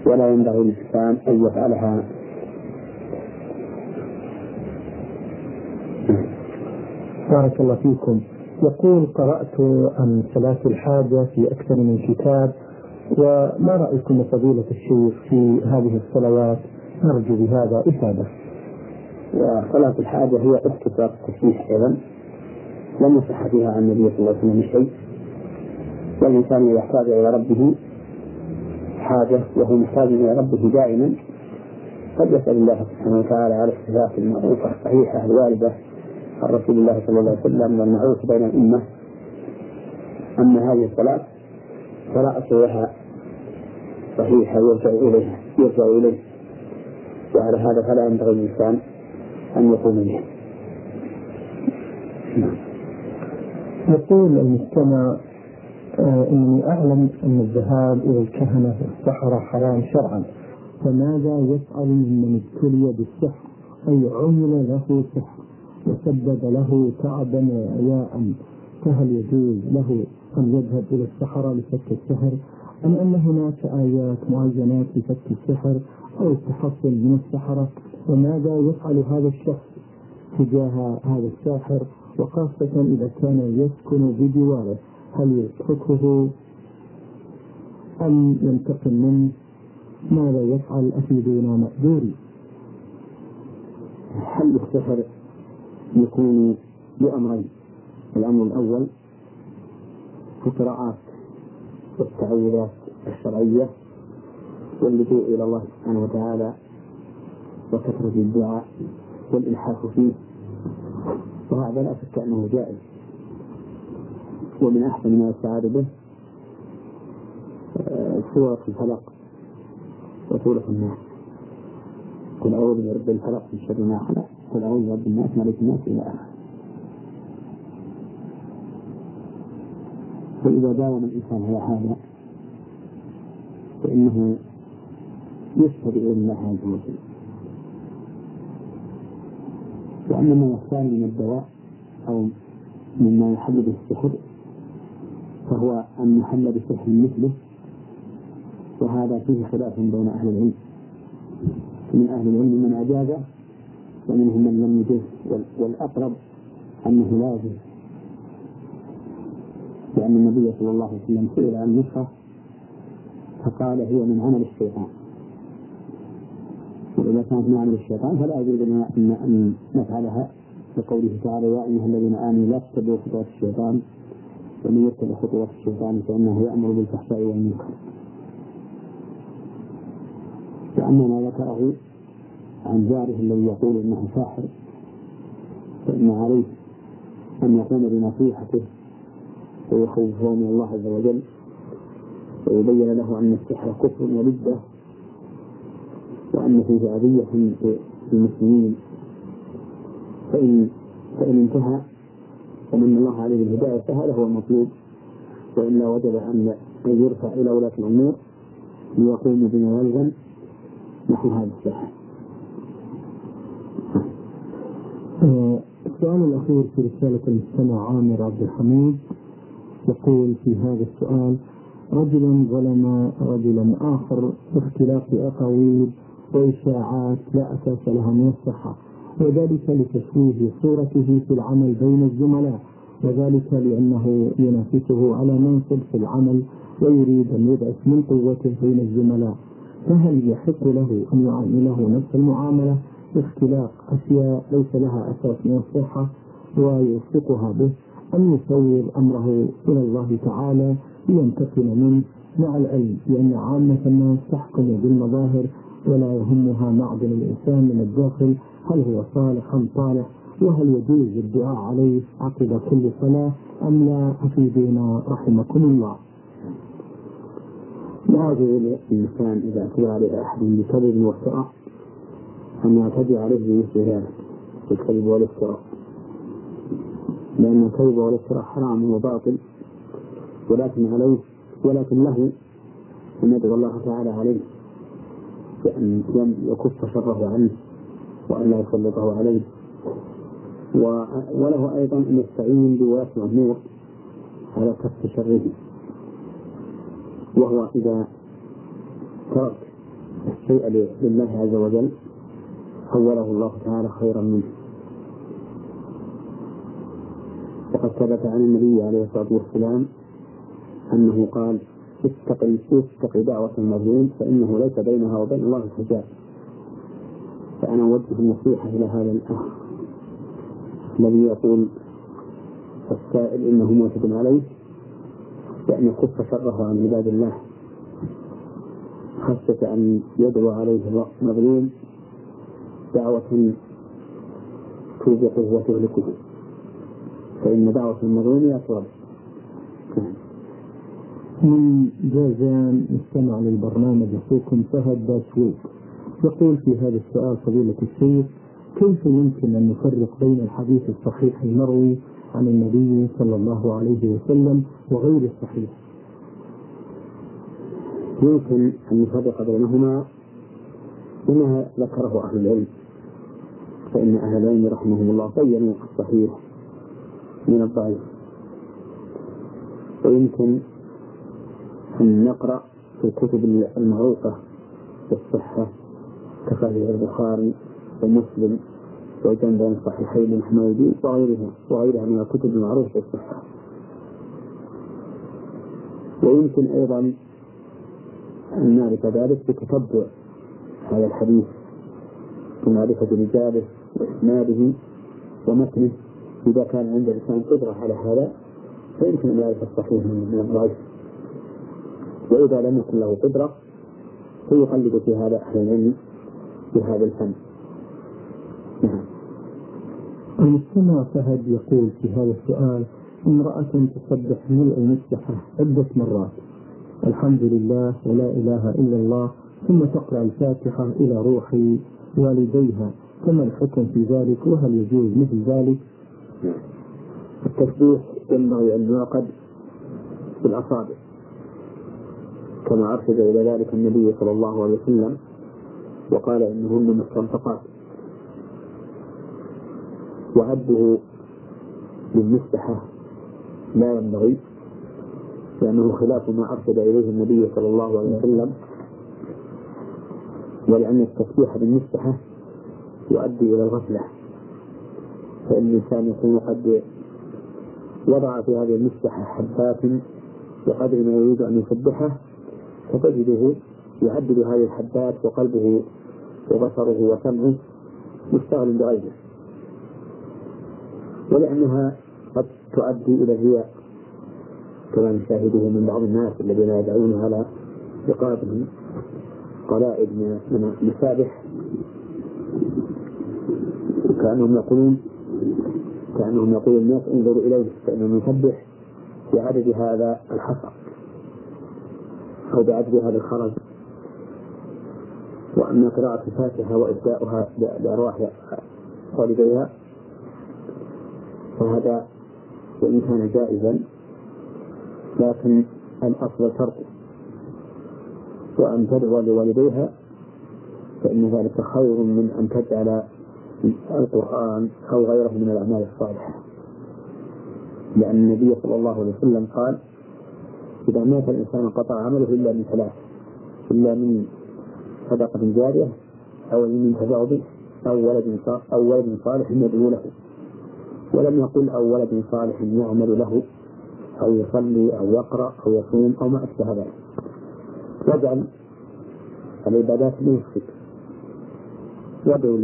Speaker 2: ولا ينبغي للإنسان أن يفعلها بارك الله فيكم يقول قرأت عن صلاة الحاجة في أكثر من كتاب وما رأيكم فضيلة الشيخ في هذه الصلوات نرجو بهذا إفادة وصلاة الحاجة هي اتفاق صلاة التسبيح أيضا لم يصح فيها عن النبي صلى الله عليه وسلم شيء والإنسان إذا احتاج إلى ربه حاجة وهو محتاج إلى ربه دائما قد يسأل الله سبحانه وتعالى على الصفات المعروفة الصحيحة الواردة عن رسول الله صلى الله عليه وسلم والمعروف بين الأمة أما هذه الصلاة فلا أصل لها صحيحة يرجع إليها يرجع إليه وعلى هذا فلا ينبغي الإنسان أن يقوم به نعم. يقول المستمع آه، إني أعلم أن الذهاب إلى الكهنة في الصحراء حرام شرعا فماذا يفعل من ابتلي بالسحر أي عمل له سحر وسبب له تعبا وعياء فهل يجوز له أن يذهب إلى الصحراء لفك السحر أم أن هناك آيات معينات لفك السحر أو التحصن من السحرة وماذا يفعل هذا الشخص تجاه هذا الساحر وخاصة إذا كان يسكن بجواره هل يتركه أم ينتقم منه ماذا يفعل أفيدونا مأجوري حل السحر يكون بأمرين الأمر الأول في قراءات التعويذات الشرعية واللجوء إلى الله سبحانه وتعالى وكثرة الدعاء والإلحاح فيه وهذا لا شك أنه جائز ومن أحسن ما يستعاذ به سورة آه، الفلق وسورة الناس قل أعوذ برب الفلق من شر ما خلق قل أعوذ برب الناس ملك الناس إلى آخره فإذا داوم الإنسان على هذا فإنه يشهد إلى الله عز وجل وأما ما يختار من الدواء أو مما يحل به السحر فهو أن يحل بسحر مثله وهذا فيه خلاف بين أهل العلم من أهل العلم من أجازه ومنهم من لم يجز والأقرب أنه لا يجوز لأن النبي صلى الله عليه وسلم سئل عن النسخة فقال هي من عمل الشيطان وإذا كانت من عمل الشيطان فلا يجوز لنا أن نفعلها لقوله تعالى يا أيها الذين آمنوا لا تتبعوا خطوات الشيطان ومن يتبع خطوات الشيطان فإنه يأمر بالفحشاء والمنكر وأما ما ذكره عن جاره الذي يقول إنه ساحر فإن عليه أن يقوم بنصيحته ويخوفه من الله عز وجل ويبين له أن السحر كفر وردة وأن فيه أذية للمسلمين فإن فإن انتهى ومن الله عليه بالهداية فهذا هو المطلوب وإلا وجب أن يرفع إلى ولاة الأمور ليقوموا بما يلزم نحو هذا السحر. آه، السؤال الأخير في رسالة المستمع عامر عبد الحميد تقول في هذا السؤال رجل ظلم رجلا آخر اختلاق أقاويل وإشاعات لا أساس لها من الصحة وذلك لتشويه صورته في العمل بين الزملاء وذلك لأنه ينافسه على منصب في العمل ويريد أن يضعف من قوته بين الزملاء فهل يحق له أن يعامله نفس المعاملة باختلاق أشياء ليس لها أساس من الصحة ويوثقها به أن يصور أمره إلى الله تعالى لينتقم منه مع العلم بأن عامة الناس تحكم بالمظاهر ولا يهمها معدن الإنسان من الداخل هل هو صالح أم طالح وهل يجوز الدعاء عليه عقب كل صلاة أم لا أفيدونا رحمكم الله لا يجوز للإنسان إذا اعتدى على أحد بكذب وافتراء أن يعتدي عليه بمثل هذا الكذب والافتراء لأن التوبة والافتراء حرام وباطل ولكن عليه ولكن له أن يدعو الله تعالى عليه بأن يكف شره عنه وأن لا يسلطه عليه وله أيضا أن يستعين بولاة الأمور على كف شره وهو إذا ترك الشيء لله عز وجل خوله الله تعالى خيرا منه وقد ثبت عن النبي عليه الصلاة والسلام أنه قال اتقي اتق دعوة المظلوم فإنه ليس بينها وبين الله حجاب فأنا أوجه النصيحة إلى هذا الأخ الذي يقول السائل إنه موافق عليه بأن يكف شره عن عباد الله خشية أن
Speaker 4: يدعو عليه
Speaker 2: المظلوم
Speaker 4: دعوة توبقه وتهلكه فإن دعوة المظلوم أطول
Speaker 2: من جازان استمع للبرنامج أخوكم فهد داشويك يقول في هذا السؤال فضيلة الشيخ كيف يمكن أن نفرق بين الحديث الصحيح المروي عن النبي صلى الله عليه وسلم وغير الصحيح
Speaker 4: يمكن أن نفرق بينهما بما ذكره أهل العلم فإن أهل العلم رحمهم الله بينوا الصحيح من الضعيف ويمكن أن نقرأ في الكتب المعروفة بالصحة كصحيح البخاري ومسلم وجنب بين الصحيحين الحميدي وغيرها وغيرها من الكتب المعروفة بالصحة ويمكن أيضا أن نعرف ذلك بتتبع هذا الحديث ومعرفة رجاله وإسناده ومتنه إذا كان عند الإنسان قدرة على هذا فيمكن أن يعرف الصحيح من الضعيف وإذا لم يكن له قدرة فيقلد في هذا أهل العلم في هذا الفن
Speaker 2: نعم المستمع فهد يقول في هذا
Speaker 4: السؤال
Speaker 2: امرأة تسبح ملء المسبحة عدة مرات الحمد لله ولا إله إلا الله ثم تقرأ الفاتحة إلى روح والديها فما الحكم في ذلك وهل يجوز مثل ذلك
Speaker 4: التسبيح ينبغي أن يعقد بالأصابع كما أرشد إلى ذلك النبي صلى الله عليه وسلم وقال إنهن مستنطقات وعده بالمسبحة لا ينبغي لأنه خلاف ما أرشد إليه النبي صلى الله عليه وسلم ولأن التسبيح بالمسبحة يؤدي إلى الغفلة فإن الإنسان يكون قد وضع في هذه المسبحة حبات بقدر ما يريد أن يسبحه فتجده يعدل هذه الحبات وقلبه وبصره وسمعه مشتغل بغيره ولأنها قد تؤدي إلى الرياء كما نشاهده من بعض الناس الذين يدعون على رقابهم قلائد من المسابح كأنهم يقولون كأنهم يقول الناس انظروا إليه فإنه يسبح بعدد هذا الحصى أو بعدد هذا الخرز وأما قراءة الفاتحة وإبداؤها بأرواح والديها فهذا وإن كان جائزا لكن الأصل تركه وأن تدعو لوالديها فإن ذلك خير من أن تجعل القرآن أو غيره من الأعمال الصالحة لأن النبي صلى الله عليه وسلم قال إذا مات الإنسان انقطع عمله إلا من ثلاث إلا من صدقة جارية أو من تبع أو ولد أو ولد صالح يدعو له ولم يقل أو ولد صالح يعمل له أو يصلي أو يقرأ أو يصوم أو ما أشبه ذلك واجعل العبادات من الشرك وادعو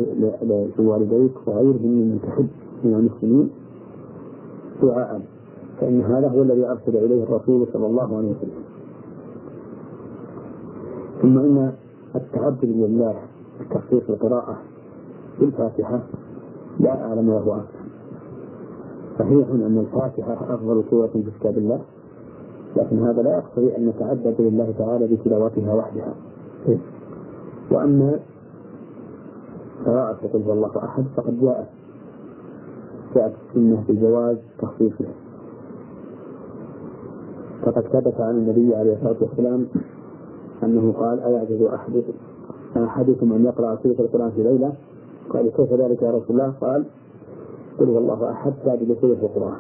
Speaker 4: لوالديك وغيرهم ممن تحب من المسلمين دعاء فإن هذا هو الذي أرسل إليه الرسول صلى الله عليه وسلم ثم إن التعبد لله التخصيص القراءة بالفاتحة لا أعلم له أكثر صحيح أن الفاتحة أفضل سورة في كتاب الله لكن هذا لا يقتضي أن نتعبد لله تعالى بتلاوتها وحدها وأما قراءة قل هو الله أحد فقد جاءت جاءت السنة بجواز تخصيصه فقد ثبت عن النبي عليه الصلاة والسلام أنه قال أيعجز أحدكم أحدكم أن يقرأ سورة القرآن في ليلة قال كيف ذلك يا رسول الله قال قل هو الله أحد بعد سورة القرآن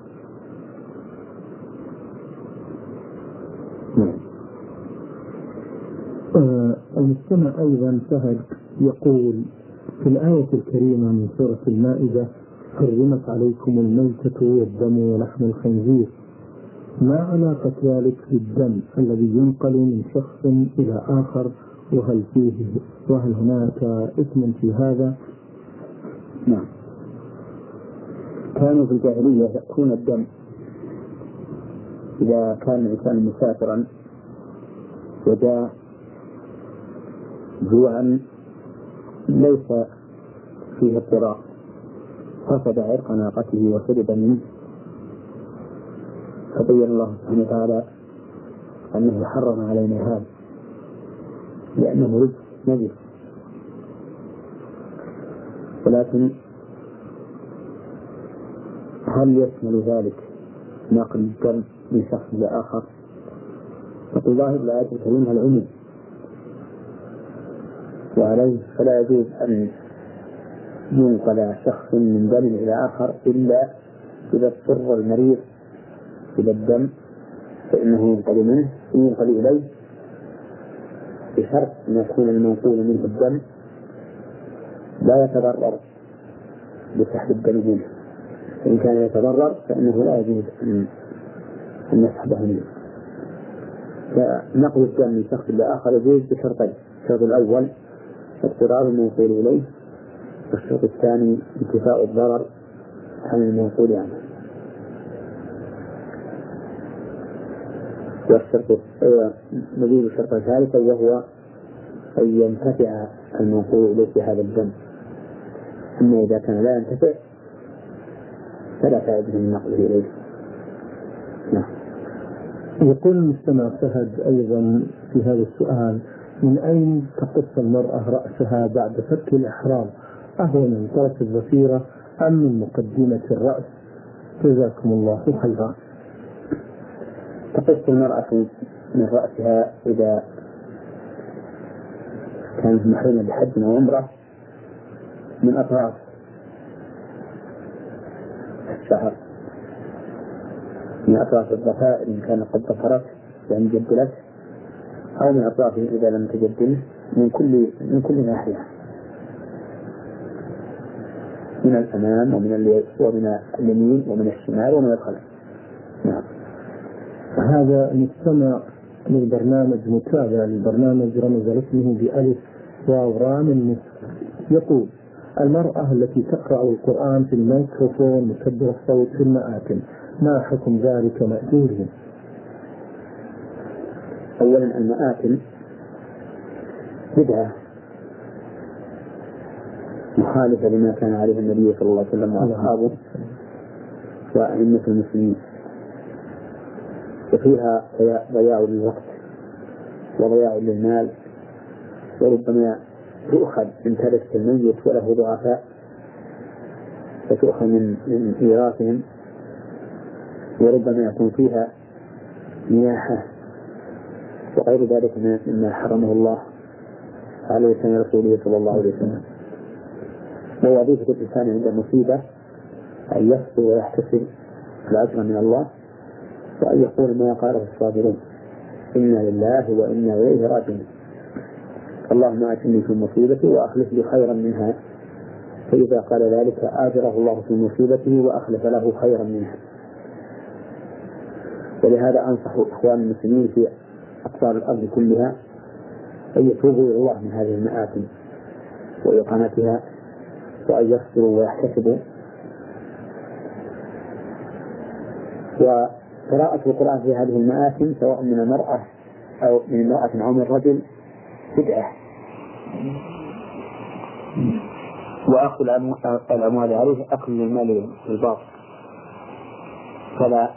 Speaker 4: نعم. آه، المستمع أيضا فهد يقول في الآية الكريمة من سورة المائدة حرمت عليكم الميتة والدم ولحم الخنزير ما علاقة ذلك بالدم الذي ينقل من شخص إلى آخر وهل فيه وهل هناك إثم في هذا؟ نعم كانوا في الجاهلية يأكلون الدم إذا كان الإنسان مسافرا وجاء جوعا ليس فيه اضطرار فقد عرق ناقته وشرب منه فبين الله سبحانه وتعالى أنه حرم علينا هذا لأنه رزق نجس ولكن هل يشمل ذلك ناقل الدم من شخص لآخر؟ لا الآيات الكريمة العمر وعليه فلا يجوز أن ينقل شخص من دم إلى آخر إلا إذا اضطر المريض إلى الدم فإنه ينقل منه ينقل إليه بشرط أن يكون المنقول منه الدم لا يتضرر بسحب الدم منه فإن كان يتضرر فإنه لا يجوز أن أن يسحبه منه فنقل الدم من شخص إلى آخر يجوز بشرطين الشرط الأول اضطرار الموصول إليه والشرط الثاني انتفاء الضرر عن الموصول عنه والشرط نجيب الشرط الثالث وهو أن ينتفع الموصول إليه بهذا الذنب أما إذا كان لا ينتفع فلا فائدة من نقله إليه نعم يقول المستمع فهد أيضا في هذا السؤال من أين تقص المرأة رأسها بعد فك الإحرام أهو من طرف الظفيرة أم من مقدمة الرأس جزاكم الله خيرا تقص المرأة من رأسها إذا كانت محرمة بحج أو عمرة
Speaker 5: من أطراف الشهر من أطراف الضفائر إن كان قد ظفرت يعني جدلت أو من أطرافه إذا لم تجد من كل من كل ناحية من الأمام ومن اليمين ومن اليمين ومن الشمال ومن الخلف نعم هذا المستمع للبرنامج متابع للبرنامج رمز لاسمه بألف واو رام يقول المرأة التي تقرأ القرآن في الميكروفون مكبر الصوت في المآكل ما حكم ذلك مأجورهم؟ أولا المآكل بدعة مخالفة لما كان عليه النبي صلى الله عليه وسلم وأصحابه وأئمة المسلمين وفيها ضياع للوقت وضياع للمال وربما تؤخذ من تركة الميت وله ضعفاء وتؤخذ من من ميراثهم وربما يكون فيها نياحة وغير ذلك مما حرمه الله على لسان رسوله صلى الله عليه وسلم ووظيفة الإنسان عند المصيبة أن يصبر ويحتسب الأجر من الله وأن يقول ما قاله الصابرون إنا لله وإنا إليه راجعون اللهم آتني في مصيبتي وأخلف لي خيرا منها فإذا قال ذلك آجره الله في مصيبته وأخلف له خيرا منها ولهذا أنصح إخوان المسلمين في أقطار الأرض كلها أن يتوبوا إلى الله من هذه المآثم وإقامتها وأن يصبروا ويحتسبوا وقراءة القرآن في هذه المآثم سواء من المرأة أو من امرأة أو من الرجل بدعة وأخذ الأموال عليه أكل المال بالباطل فلا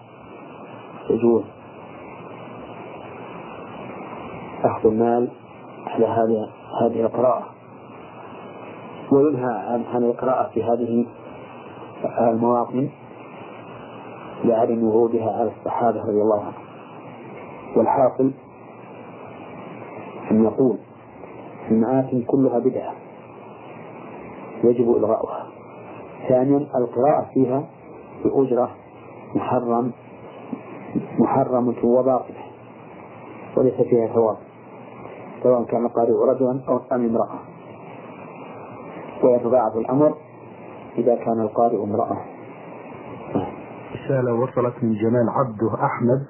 Speaker 5: يجوز أخذ المال على هذه هذه القراءة وينهى عن القراءة في هذه المواطن لعدم ورودها على الصحابة رضي الله عنهم والحاصل أن نقول المآثم كلها بدعة يجب إلغاؤها ثانيا القراءة فيها بأجرة محرم محرمة وباطلة وليس فيها ثواب سواء كان القارئ رجلا أو أم امرأة ويتضاعف الأمر إذا كان القارئ امرأة رسالة وصلت من جمال عبده أحمد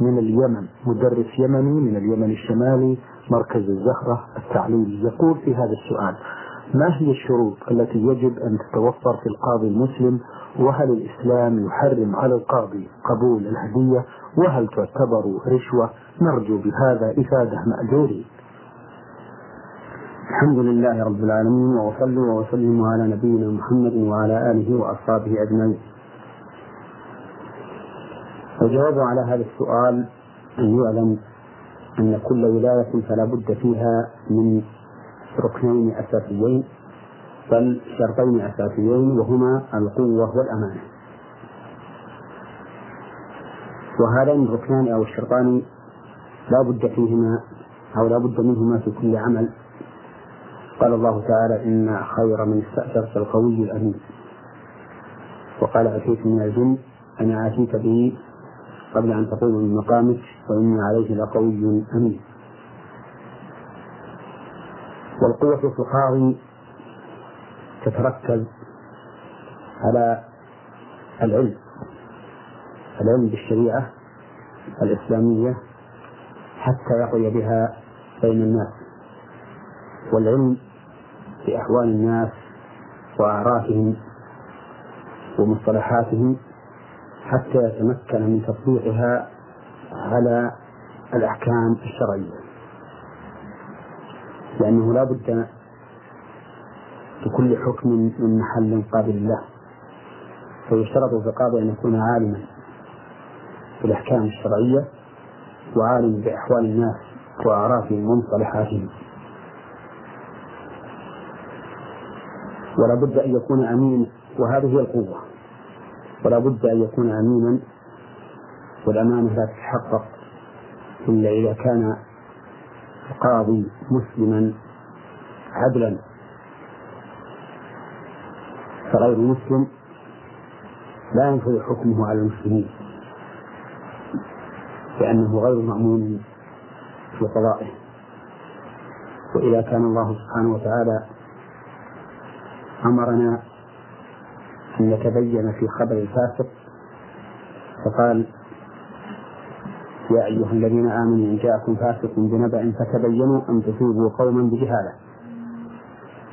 Speaker 5: من اليمن مدرس يمني من اليمن الشمالي مركز الزهرة التعليم يقول في هذا السؤال ما هي الشروط التي يجب أن تتوفر في القاضي المسلم وهل الإسلام يحرم على القاضي قبول الهدية وهل تعتبر رشوة نرجو بهذا إفادة مأجورين الحمد لله رب العالمين وأصلي وأسلم على نبينا محمد وعلى آله وأصحابه أجمعين الجواب على هذا السؤال أن يعلم أن كل ولاية فلا بد فيها من ركنين أساسيين بل شرطين أساسيين وهما القوة والأمانة وهذان الركنان أو الشرطان لا بد فيهما أو لا بد منهما في كل عمل قال الله تعالى إن خير من استأثرت القوي الأمين وقال أتيت من الجن أنا آتيك به قبل أن تقوم من مقامك وإني عليه لقوي أمين والقوة في القاضي تتركز على العلم العلم بالشريعة الإسلامية حتى يقضي بها بين الناس والعلم بأحوال الناس وأعرافهم ومصطلحاتهم حتى يتمكن من تطبيقها على الأحكام الشرعية لأنه لا بد لكل حكم من محل قابل له فيشترط في القاضي أن يكون عالما بالأحكام الشرعية وعالم بأحوال الناس وأعرافهم ومصطلحاتهم ولا بد أن يكون أمين وهذه هي القوة ولا بد أن يكون أمينا والأمانة لا تتحقق إلا إذا كان القاضي مسلما عدلا فغير مسلم لا ينفذ حكمه على المسلمين لأنه غير مأمون في قضائه وإذا كان الله سبحانه وتعالى أمرنا أن نتبين في خبر الفاسق فقال يا أيها الذين آمنوا إن جاءكم فاسق بنبأ فتبينوا أن تصيبوا قوما بجهالة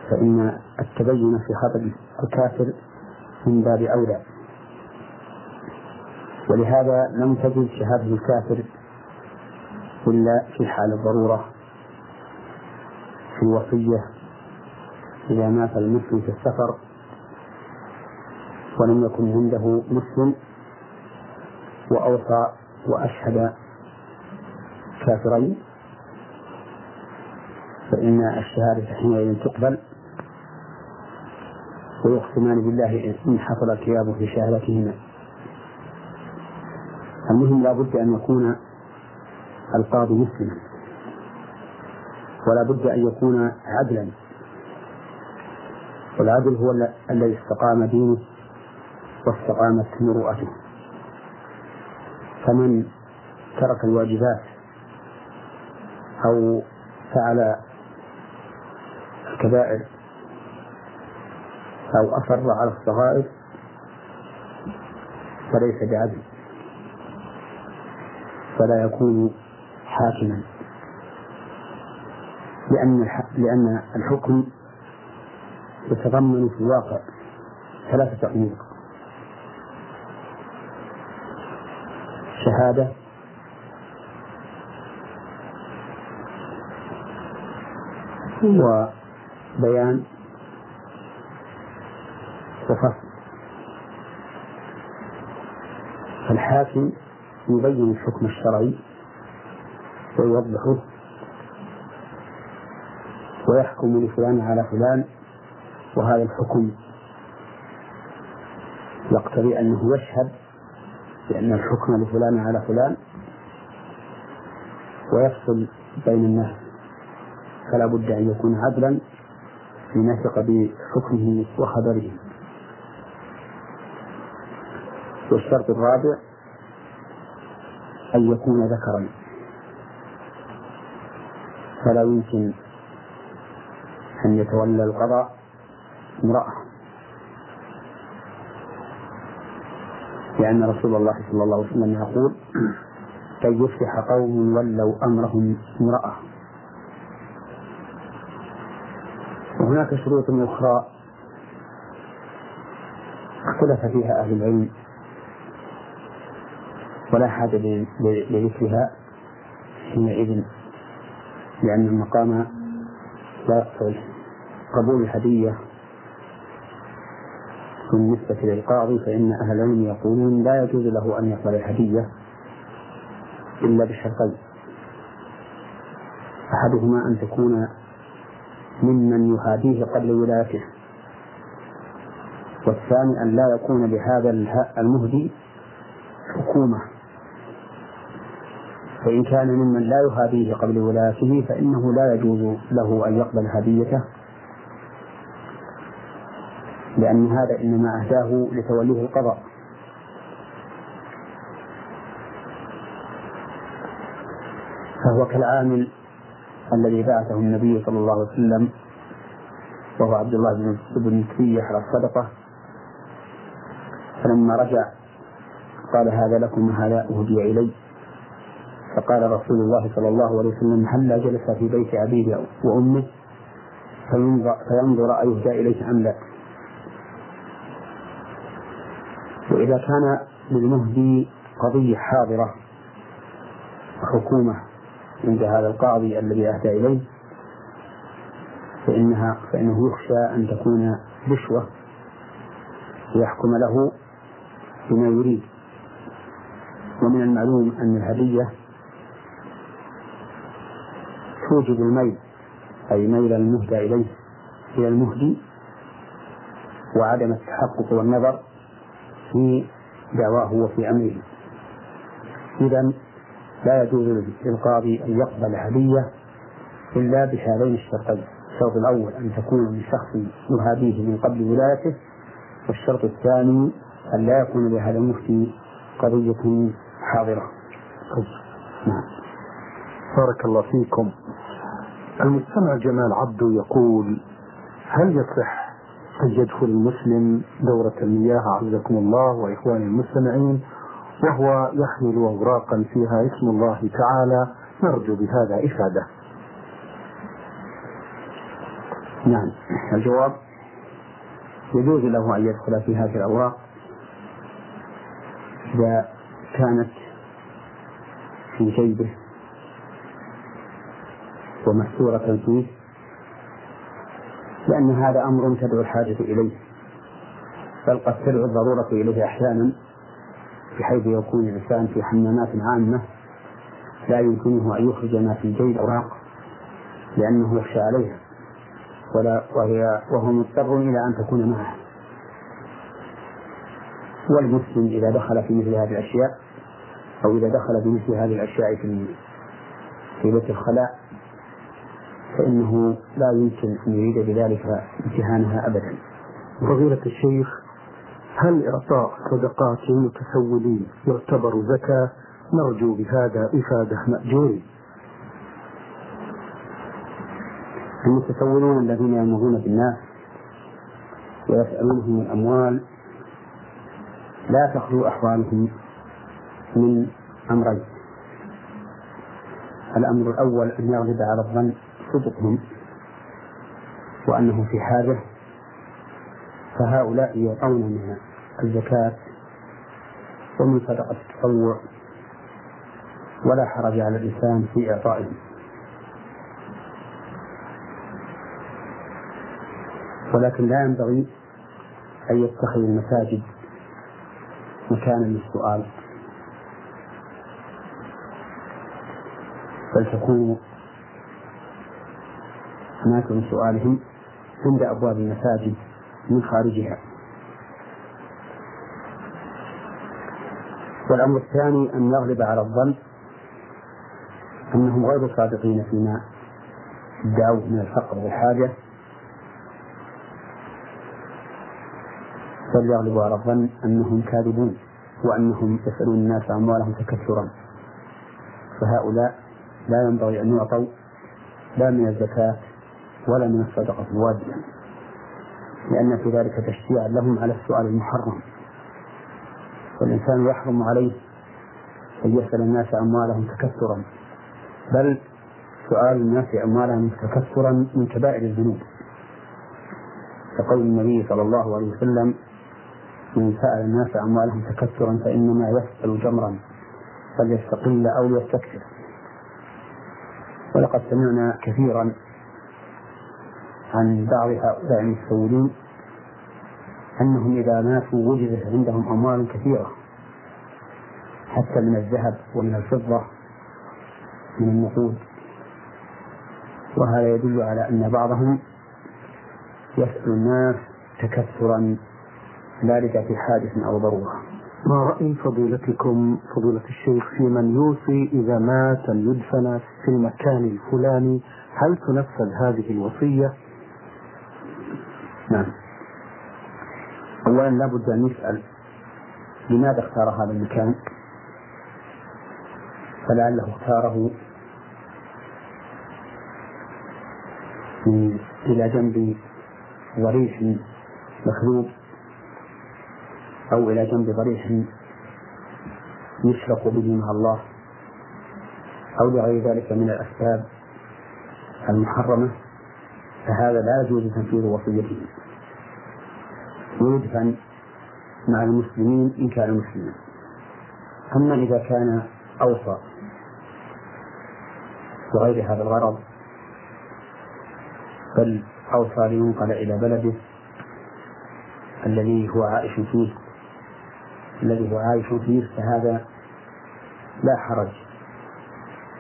Speaker 5: فإن التبين في خبر الكافر من باب أولى ولهذا لم تجد شهادة الكافر إلا في حال الضرورة في الوصية إذا مات المسلم في السفر ولم يكن عنده مسلم وأوصى وأشهد كافرين فإن الشهادة حينئذ تقبل ويقسمان بالله إن حصل الكياب في شهادتهما المهم لا بد أن يكون القاضي مسلما ولا بد أن يكون عدلا والعدل هو الذي استقام دينه واستقامت مروءته فمن ترك الواجبات أو فعل الكبائر أو أصر على الصغائر فليس بعدل فلا يكون حاكما لأن لأن الحكم تتضمن في الواقع ثلاثة أمور شهادة وبيان وفصل الحاكم يبين الحكم الشرعي ويوضحه ويحكم لفلان على فلان وهذا الحكم يقتضي أنه يشهد بأن الحكم لفلان على فلان ويفصل بين الناس فلا بد أن يكون عدلا لنثق بحكمه وخبره والشرط الرابع أن يكون ذكرا فلا يمكن أن يتولى القضاء امرأة لأن رسول الله صلى الله عليه وسلم يقول كي يفلح قوم ولوا أمرهم امرأة وهناك شروط أخرى اختلف فيها أهل العلم ولا حاجة لذكرها حينئذ لأن المقام لا يقتضي قبول الهدية بالنسبة للقاضي فإن أهلين يقولون لا يجوز له أن يقبل الهدية إلا بشرطين أحدهما أن تكون ممن يهاديه قبل ولايته والثاني أن لا يكون لهذا المهدي حكومة فإن كان ممن لا يهاديه قبل ولايته فإنه لا يجوز له أن يقبل هديته لأن هذا إنما أهداه لتوليه القضاء فهو كالعامل الذي بعثه النبي صلى الله عليه وسلم وهو عبد الله بن بن سيح على الصدقة فلما رجع قال هذا لكم وهذا أهدي إلي فقال رسول الله صلى الله عليه وسلم هلا جلس في بيت أبيه وأمه فينظر أيهدى إليه أم لا إذا كان للمهدي قضية حاضرة حكومة عند هذا القاضي الذي أهدى إليه فإنها فإنه يخشى أن تكون رشوة ليحكم له بما يريد ومن المعلوم أن الهدية توجب الميل أي ميل المهدى إليه إلى المهدي وعدم التحقق والنظر في دعواه وفي أمره إذا لا يجوز للقاضي أن يقبل هدية إلا بهذين الشرطين الشرط الأول أن تكون من شخص يهاديه من قبل ولايته والشرط الثاني أن لا يكون لهذا المفتي قضية حاضرة نعم
Speaker 6: بارك الله فيكم المستمع جمال عبده يقول هل يصح قد يدخل المسلم دورة المياه عزكم الله وإخواني المستمعين وهو يحمل أوراقا فيها اسم الله تعالى نرجو بهذا إفادة
Speaker 5: نعم الجواب يجوز له أن يدخل في هذه الأوراق إذا كانت في جيبه ومحصورة فيه لأن هذا أمر تدعو الحاجة إليه بل قد تدعو الضرورة إليه أحيانا بحيث يكون الإنسان في حمامات عامة لا يمكنه أن يخرج ما في جيد أوراق لأنه يخشى عليها ولا وهي وهو مضطر إلى أن تكون معه والمسلم إذا دخل في مثل هذه الأشياء أو إذا دخل في مثل هذه الأشياء في في بيت الخلاء فإنه لا يمكن أن يريد بذلك امتهانها أبدا
Speaker 6: فضيلة الشيخ هل إعطاء صدقات للمتسولين يعتبر زكاة نرجو بهذا إفادة مأجور
Speaker 5: المتسولون الذين يمرون بالناس ويسألونهم الأموال لا تخلو أحوالهم من أمرين الأمر الأول أن يغلب على الظن صدقهم وأنه في حاجة فهؤلاء يعطون من الزكاة ومن صدقة التطوع ولا حرج على الإنسان في إعطائهم ولكن لا ينبغي أن يتخذ المساجد مكانا للسؤال بل تكون هناك من سؤالهم عند أبواب المساجد من خارجها والأمر الثاني أن يغلب على الظن أنهم غير صادقين فيما ادعوا من الفقر والحاجة بل يغلب على الظن أنهم كاذبون وأنهم يسألون الناس أموالهم تكثرا فهؤلاء لا ينبغي أن يعطوا لا من الزكاة ولا من الصدقة الواجبة لأن في ذلك تشجيعا لهم على السؤال المحرم والإنسان يحرم عليه أن يسأل الناس أموالهم تكثرا بل سؤال الناس أموالهم تكثرا من كبائر الذنوب كقول النبي صلى الله عليه وسلم من سأل الناس أموالهم تكثرا فإنما يسأل جمرا فليستقل أو يستكثر ولقد سمعنا كثيرا عن بعض هؤلاء المتسولين أنهم إذا ماتوا وجدت عندهم أموال كثيرة حتى من الذهب ومن الفضة من النقود وهذا يدل على أن بعضهم يسأل الناس تكثرا لا في حادث أو ضرورة
Speaker 6: ما رأي فضيلتكم فضيلة الشيخ في من يوصي إذا مات أن يدفن في المكان الفلاني هل تنفذ هذه الوصية
Speaker 5: نعم أولا لابد أن نسأل لماذا اختار هذا المكان فلعله اختاره إلى جنب ضريح مخلوب أو إلى جنب ضريح يشرق به مع الله أو لغير ذلك من الأسباب المحرمة فهذا لا يجوز تنفيذ وصيته ويدفن مع المسلمين إن كان مسلما أما إذا كان أوصى وغير هذا الغرض بل أوصى لينقل إلى بلده الذي هو عائش فيه الذي هو عائش فيه فهذا لا حرج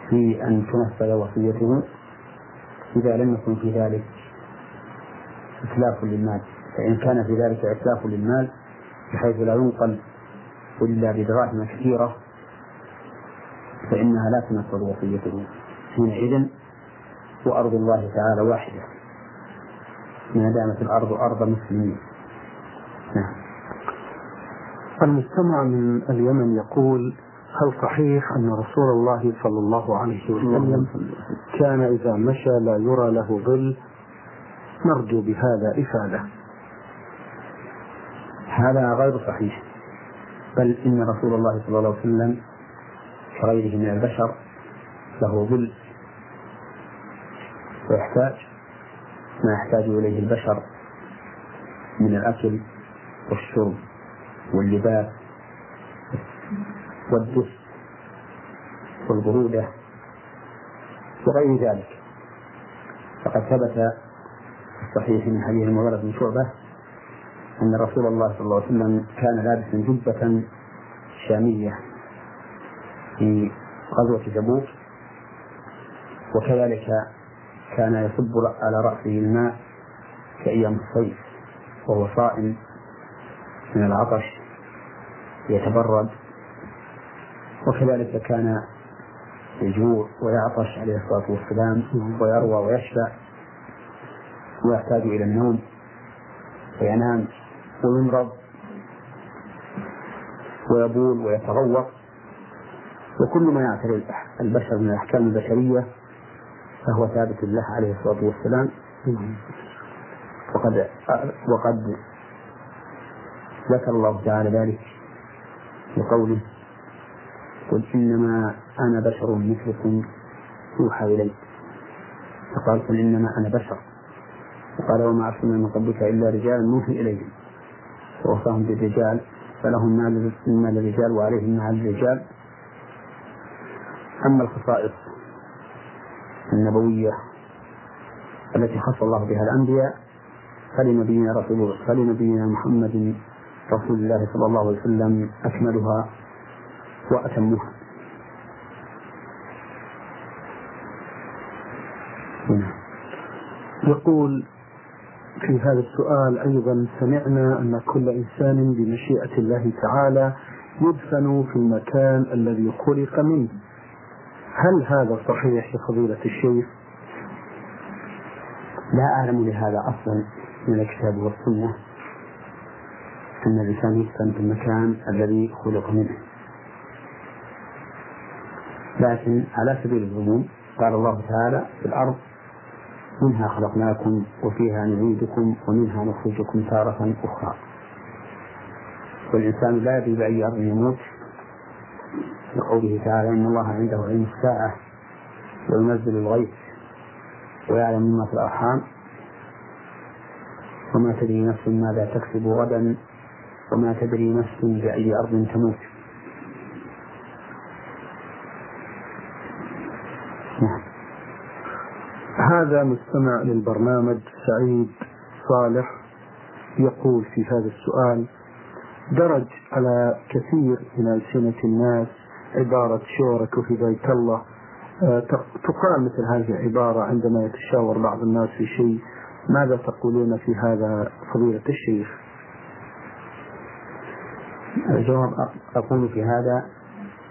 Speaker 5: في أن تنفذ وصيته إذا لم يكن في ذلك إتلاف للمال فإن كان في ذلك إتلاف للمال بحيث لا ينقل إلا بدراهم كثيرة فإنها لا تنفذ وصيته حينئذ وأرض الله تعالى واحدة ما دامت الأرض أرض مسلمين نعم
Speaker 6: المستمع من اليمن يقول هل صحيح أن رسول الله صلى الله عليه وسلم كان إذا مشى لا يرى له ظل نرجو بهذا إفادة
Speaker 5: هذا غير صحيح بل إن رسول الله صلى الله عليه وسلم كغيره من البشر له ظل ويحتاج ما يحتاج إليه البشر من الأكل والشرب واللباس والدس والبرودة وغير ذلك فقد ثبت في الصحيح من حديث المغرب بن شعبة أن رسول الله صلى الله عليه وسلم كان لابسا جبة شامية في غزوة تبوك وكذلك كان يصب على رأسه الماء كأيام الصيف وهو صائم من العطش يتبرد وكذلك كان يجوع ويعطش عليه الصلاة والسلام ويروى ويشفى ويحتاج إلى النوم فينام ويمرض ويبول ويتغوط وكل ما يعتري البشر من الأحكام البشرية فهو ثابت لله عليه الصلاة والسلام وقد وقد ذكر الله تعالى ذلك بقوله قل إنما أنا بشر مثلكم يوحى إلي فقال قل إنما أنا بشر وقال وما أرسلنا من قبلك إلا رجالا نوحي إليهم ووفاهم بالرجال فلهم مال الرجال وعليهم مال الرجال أما الخصائص النبوية التي خص الله بها الأنبياء فلنبينا رسول فلنبينا محمد رسول الله صلى الله عليه وسلم أكملها وأتمها
Speaker 6: نعم. يقول في هذا السؤال أيضا سمعنا أن كل إنسان بمشيئة الله تعالى يدفن في المكان الذي خلق منه هل هذا صحيح يا فضيلة الشيخ؟
Speaker 5: لا أعلم لهذا أصلا من الكتاب والسنة أن الإنسان يدفن في المكان الذي خلق منه لكن على سبيل العموم قال الله تعالى في الأرض منها خلقناكم وفيها نعيدكم ومنها نخرجكم تارة أخرى والإنسان لا يدري بأي أرض يموت لقوله تعالى إن الله عنده علم الساعة وينزل الغيث ويعلم ما في الأرحام وما تدري نفس ماذا تكسب غدا وما تدري نفس بأي أرض تموت
Speaker 6: هذا مستمع للبرنامج سعيد صالح يقول في هذا السؤال درج على كثير من ألسنة الناس عبارة شورك بيت الله آه، تقال مثل هذه العبارة عندما يتشاور بعض الناس في شيء ماذا تقولون في هذا فضيلة الشيخ؟
Speaker 5: الجواب أقول في هذا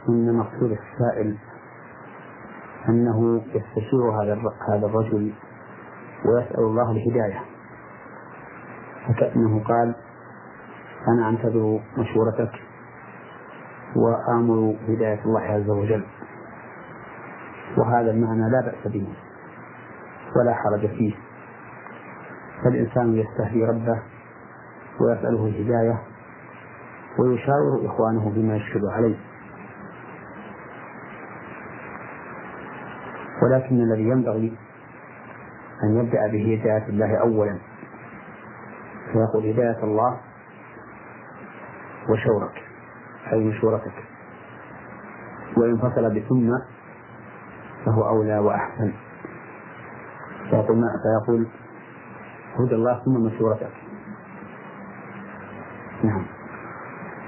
Speaker 5: إن مقصود السائل أنه يستشير هذا هذا الرجل ويسأل الله الهداية فكأنه قال أنا أنتظر مشورتك وآمر هداية الله عز وجل وهذا المعنى لا بأس به ولا حرج فيه فالإنسان يستهدي ربه ويسأله الهداية ويشاور إخوانه بما يشكل عليه ولكن الذي ينبغي أن يبدأ به هداية الله أولا فيقول هداية الله وشورك أي مشورتك وإن فصل بثم فهو أولى وأحسن فيقول ما فيقول هدى الله ثم مشورتك
Speaker 6: نعم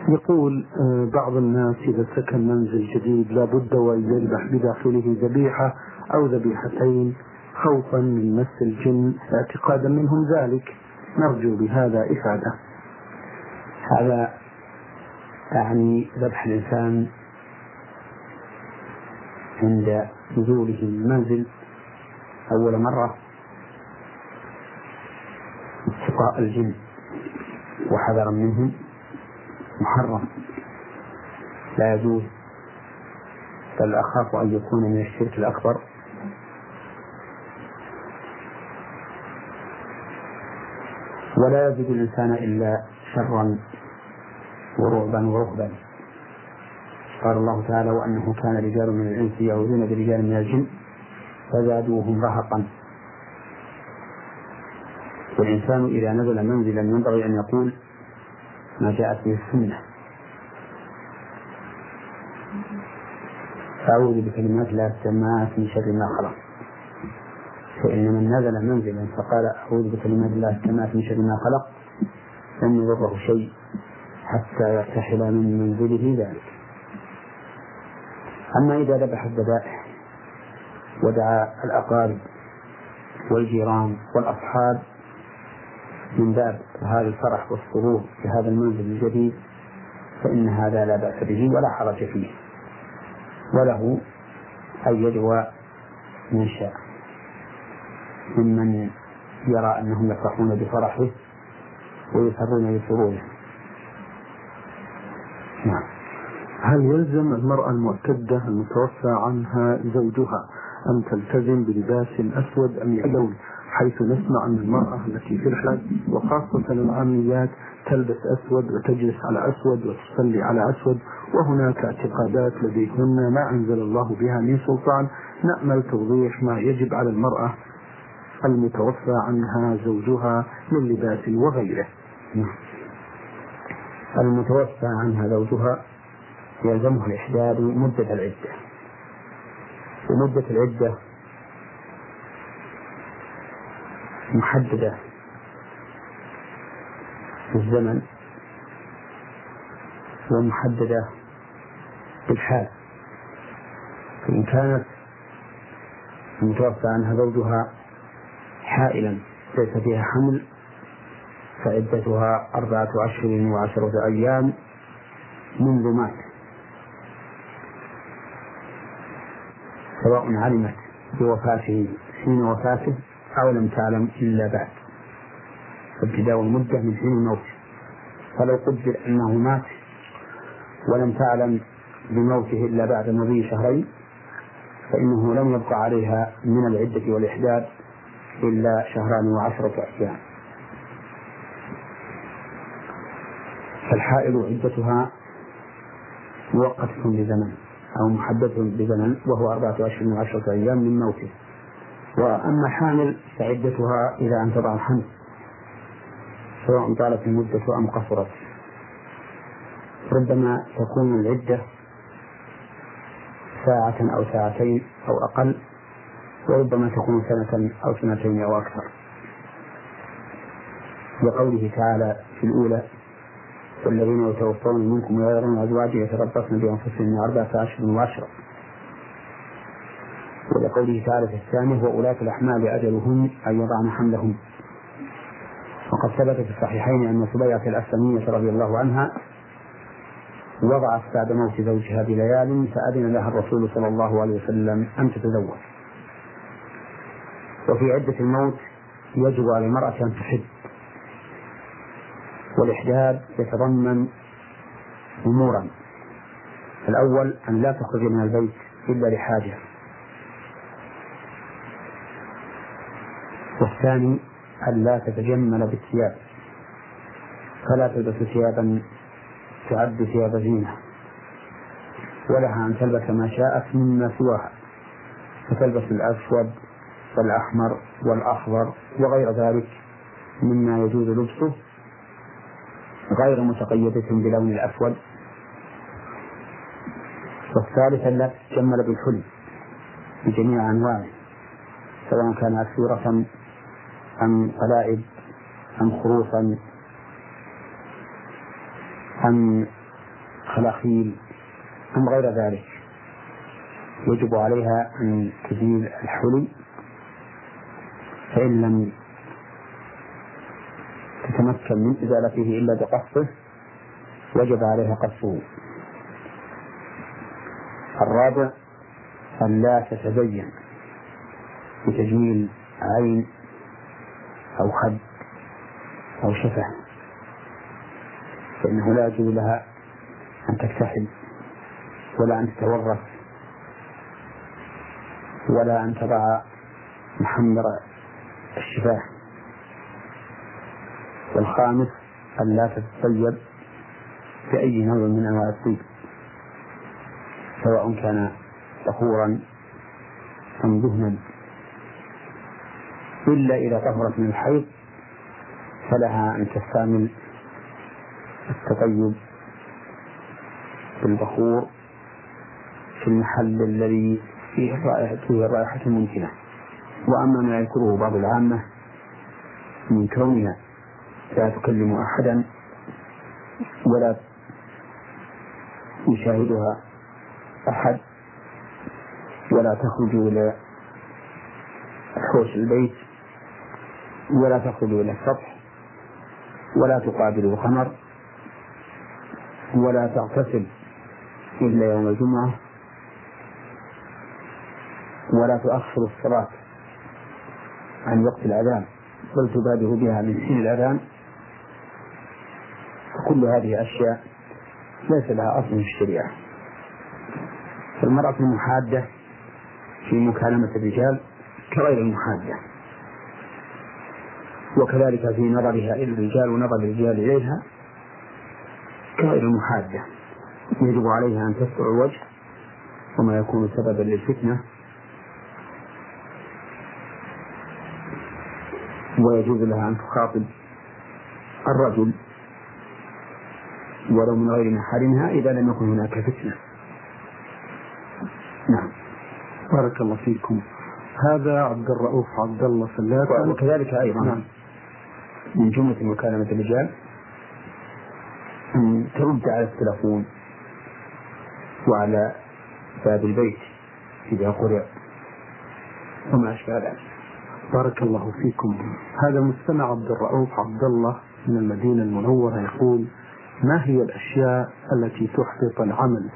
Speaker 6: يقول آه، بعض الناس إذا سكن منزل جديد لابد وأن يذبح بداخله ذبيحة أو ذبيحتين خوفا من مس الجن اعتقادا منهم ذلك نرجو بهذا إفادة
Speaker 5: هذا يعني ذبح الإنسان عند نزوله المنزل أول مرة اتقاء الجن وحذرا منهم محرم لا يجوز بل أخاف أن يكون من الشرك الأكبر ولا يزيد الإنسان إلا شرا ورعبا ورهبا قال الله تعالى وأنه كان رجال من الإنس يعوذون برجال من الجن فزادوهم رهقا والإنسان إذا نزل منزلا ينبغي أن يقول ما جاءت به السنة أعوذ بكلمات لا السماء من شر ما خلق فإن من نزل منزلا فقال أعوذ بكلمات الله كما من شر ما خلق لم يضره شيء حتى يرتحل من منزله ذلك أما إذا ذبح الذبائح ودعا الأقارب والجيران والأصحاب من باب هذا الفرح والسرور في هذا المنزل الجديد فإن هذا لا بأس به ولا حرج فيه وله أن يدعو من شاء ممن يرى أنهم يفرحون بفرحه ويسرون بسروره نعم
Speaker 6: هل يلزم المرأة المعتدة المتوفى عنها زوجها أن تلتزم بلباس أسود أم يلون حيث نسمع أن المرأة التي في الحج وخاصة العاميات تلبس أسود وتجلس على أسود وتصلي على أسود وهناك اعتقادات لديهن ما أنزل الله بها من سلطان نأمل توضيح ما يجب على المرأة المتوفى عنها زوجها من لباس وغيره
Speaker 5: المتوفى عنها زوجها يلزمه الإحجاب مدة العدة ومدة العدة محددة بالزمن ومحددة بالحال فإن كانت المتوفى عنها زوجها حائلا ليس فيها حمل فعدتها أربعة أشهر وعشرة أيام منذ مات سواء علمت بوفاته حين وفاته أو لم تعلم إلا بعد فابتداء المدة من حين موته فلو قدر أنه مات ولم تعلم بموته إلا بعد مضي شهرين فإنه لم يبقى عليها من العدة والإحداث إلا شهران وعشرة أيام فالحائض عدتها مؤقتة بزمن أو محددة بزمن وهو أربعة أشهر وعشرة أيام من موته وأما الحامل فعدتها إلى أن تضع الحمل سواء طالت المدة أم قصرت ربما تكون العدة ساعة أو ساعتين أو أقل وربما تكون سنة أو سنتين أو أكثر لقوله تعالى في الأولى والذين يتوفون منكم ويذرون أزواجا يتربصن بأنفسهن أربعة أشهر وعشرة ولقوله تعالى في الثاني وأولاة الأحمال أجلهم أن يضعن حملهم وقد ثبت في الصحيحين أن سبيعة الأسلمية رضي الله عنها وضعت بعد موت زوجها بليال فأذن لها الرسول صلى الله عليه وسلم أن تتزوج وفي عدة الموت يجب على المرأة أن تحب والإحداد يتضمن أمورا الأول أن لا تخرج من البيت إلا لحاجة والثاني أن لا تتجمل بالثياب فلا تلبس ثيابا تعد ثياب زينة ولها أن تلبس ما شاءت مما سواها فتلبس الأسود والأحمر والأخضر وغير ذلك مما يجوز لبسه غير متقيدة بلون الأسود والثالثة لا تتجمل بالحلي بجميع أنواعه سواء كان أسورة أم قلائد أم خروفا أم خلاخيل أم غير ذلك يجب عليها أن تزيل الحلي فإن لم تتمكن من إزالته إلا بقصه وجب عليها قصه الرابع أن لا تتزين بتجميل عين أو خد أو شفة فإنه لا يجوز لها أن تكتحل ولا أن تتورث ولا أن تضع محمر الشفاه والخامس أن لا تتطيب بأي نوع من أنواع الطيب سواء كان طهورا أم دهنا إلا إذا طهرت من الحيض فلها أن تستعمل التطيب في البخور في المحل الذي فيه الرائحة الممكنة وأما ما يذكره بعض العامة من كونها لا تكلم أحدا ولا يشاهدها أحد ولا تخرج إلى حوش البيت ولا تخرج إلى السطح ولا تقابل القمر ولا تغتسل إلا يوم الجمعة ولا تؤخر الصلاة عن وقت الأذان بل تبادر بها من حين الأذان فكل هذه أشياء ليس لها أصل في الشريعة فالمرأة المحادة في مكالمة الرجال كغير المحادة وكذلك في نظرها إلى الرجال ونظر الرجال إليها كغير المحادة يجب عليها أن تستر الوجه وما يكون سببا للفتنة ويجوز لها أن تخاطب الرجل ولو من غير محارمها إذا لم يكن هناك فتنة
Speaker 6: نعم بارك الله فيكم هذا عبد الرؤوف عبد الله فلات
Speaker 5: وكذلك أيضا نعم. من جملة مكالمة الرجال أن ترد على التلفون وعلى باب البيت إذا قرأ وما أشبه ذلك
Speaker 6: بارك الله فيكم هذا مستمع عبد الرؤوف عبد الله من المدينة المنورة يقول ما هي الأشياء التي تحبط العمل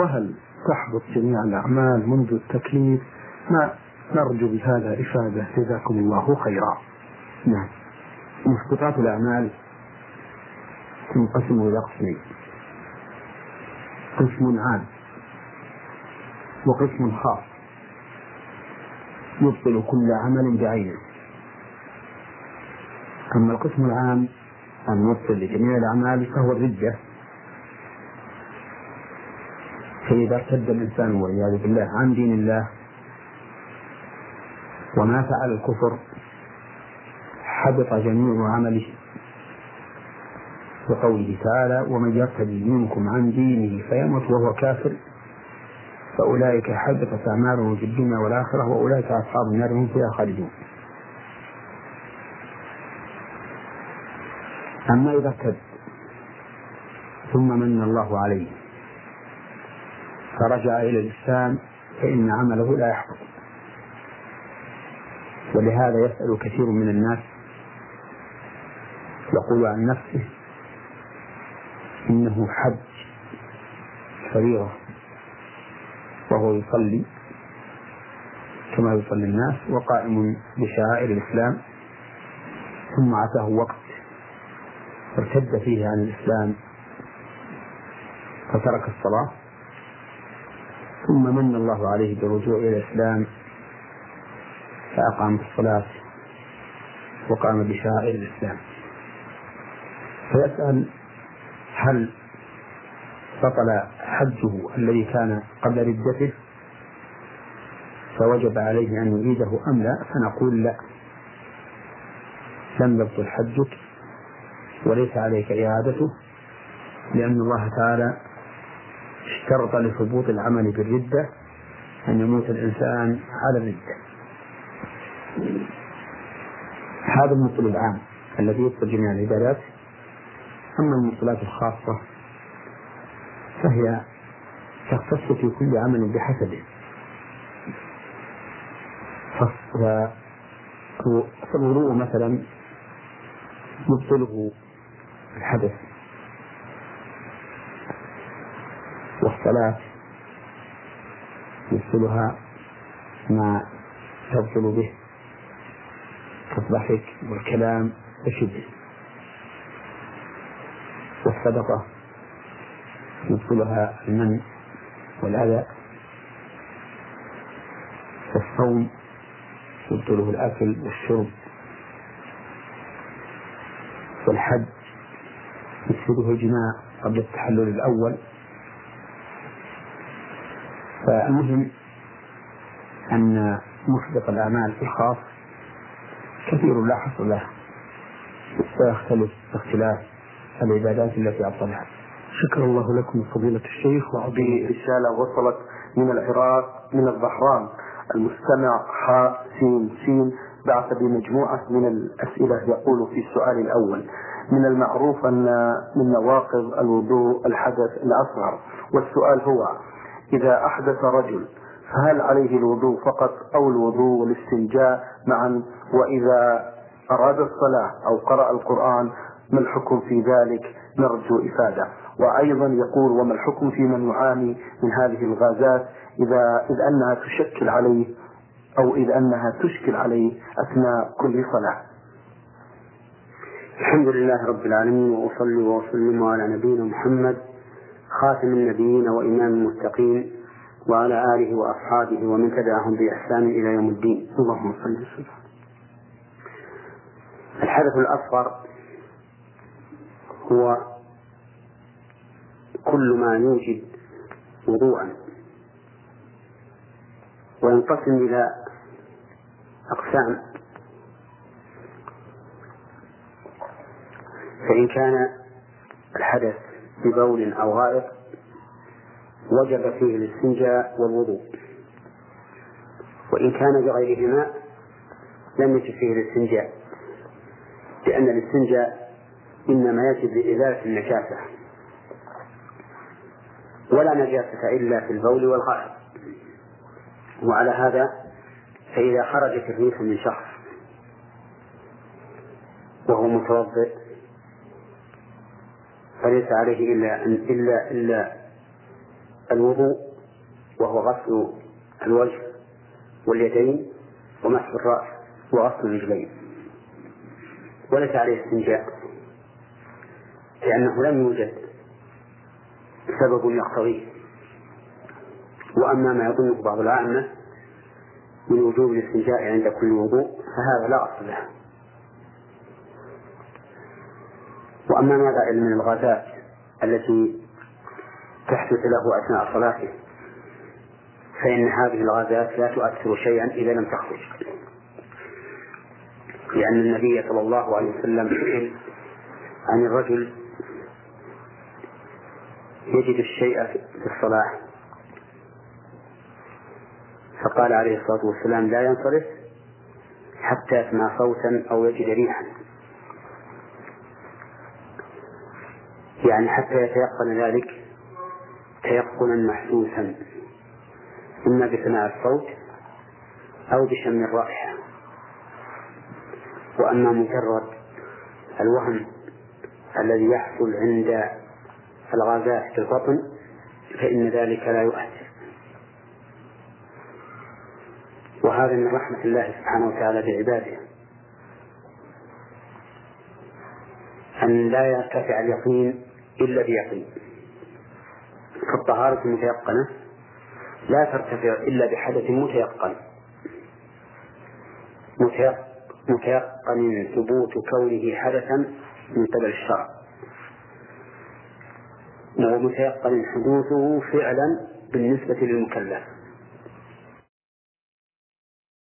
Speaker 6: وهل تحبط جميع الأعمال منذ التكليف ما نرجو بهذا إفادة جزاكم الله خيرا
Speaker 5: نعم محبطات الأعمال تنقسم إلى قسمين قسم عام وقسم خاص يبطل كل عمل بعينه أما القسم العام المبطل لجميع الأعمال فهو الردة فإذا ارتد الإنسان والعياذ بالله عن دين الله وما فعل الكفر حبط جميع عمله وقوله تعالى ومن يرتد منكم عن دينه فيمت وهو كافر فأولئك حبطت أعمالهم في الدنيا والآخرة وأولئك أصحاب النار هم فيها خالدون أما إذا ارتد ثم من الله عليه فرجع إلى الإسلام فإن عمله لا يحفظ ولهذا يسأل كثير من الناس يقول عن نفسه إنه حج فريضة وهو يصلي كما يصلي الناس وقائم بشعائر الإسلام ثم عتاه وقت ارتد فيه عن الإسلام فترك الصلاة ثم من الله عليه بالرجوع إلى الإسلام فأقام الصلاة وقام بشعائر الإسلام فيسأل هل بطل حجه الذي كان قبل ردته فوجب عليه أن يعيده أم لا فنقول لا لم يبطل حجك وليس عليك إعادته لأن الله تعالى اشترط لثبوت العمل بالردة أن يموت الإنسان على الردة هذا المصل العام الذي يبطل جميع العبادات أما المصلات الخاصة فهي تختص في كل عمل بحسبه فالوضوء مثلا يبطله الحدث والصلاة يبطلها ما تبطل به كالضحك والكلام وشبهه والصدقة يبطلها المن والأذى والصوم يبطله الأكل والشرب والحد يفسده الجماع قبل التحلل الأول فالمهم أن مسبق الأعمال الخاص كثير لا حصر له ويختلف باختلاف العبادات التي أبطلها
Speaker 6: شكر الله لكم فضيلة الشيخ رسالة وصلت من العراق من الظهران المستمع حاء سين سين بعث بمجموعة من الأسئلة يقول في السؤال الأول من المعروف أن من نواقض الوضوء الحدث الأصغر والسؤال هو إذا أحدث رجل فهل عليه الوضوء فقط أو الوضوء والاستنجاء معا وإذا أراد الصلاة أو قرأ القرآن ما الحكم في ذلك نرجو إفادة وأيضا يقول وما الحكم في من يعاني من هذه الغازات إذا إذ أنها تشكل عليه أو إذ أنها تشكل عليه أثناء كل صلاة
Speaker 5: الحمد لله رب العالمين وأصلي وأسلم على نبينا محمد خاتم النبيين وإمام المتقين وعلى آله وأصحابه ومن تبعهم بإحسان إلى يوم الدين اللهم صل وسلم الحدث الأصغر هو كل ما يوجد وضوءا وينقسم إلى أقسام فإن كان الحدث ببول أو غائط وجب فيه الاستنجاء والوضوء وإن كان بغيرهما لم يجب فيه الاستنجاء لأن الاستنجاء إنما يأتي بإزالة النجاسة ولا نجاسة إلا في البول والغائط وعلى هذا فإذا خرج الريح من شخص وهو متوضئ فليس عليه إلا أن إلا إلا الوضوء وهو غسل الوجه واليدين ومسح الرأس وغسل الرجلين وليس عليه استنجاء لأنه لم يوجد سبب يقتضيه وأما ما يظنه بعض العامة من وجوب الاستنجاء عند كل وضوء فهذا لا أصل له وأما ما علم من الغازات التي تحدث له أثناء صلاته فإن هذه الغازات لا تؤثر شيئا إذا لم تخرج لأن النبي صلى الله عليه وسلم سئل عن الرجل يجد الشيء في الصلاح فقال عليه الصلاة والسلام لا ينصرف حتى يسمع
Speaker 6: صوتا
Speaker 5: أو
Speaker 6: يجد ريحا يعني حتى يتيقن ذلك تيقنا محسوسا إما بسماع الصوت أو بشم الرائحة وأما مجرد الوهم الذي يحصل عند الغازات في البطن فإن ذلك لا يؤثر وهذا من رحمة الله سبحانه وتعالى بعباده أن لا يرتفع اليقين إلا بيقين فالطهارة المتيقنة لا ترتفع إلا بحدث متيقن متيقن ثبوت كونه حدثا من قبل الشرع ومتيقن حدوثه فعلا بالنسبة للمكلف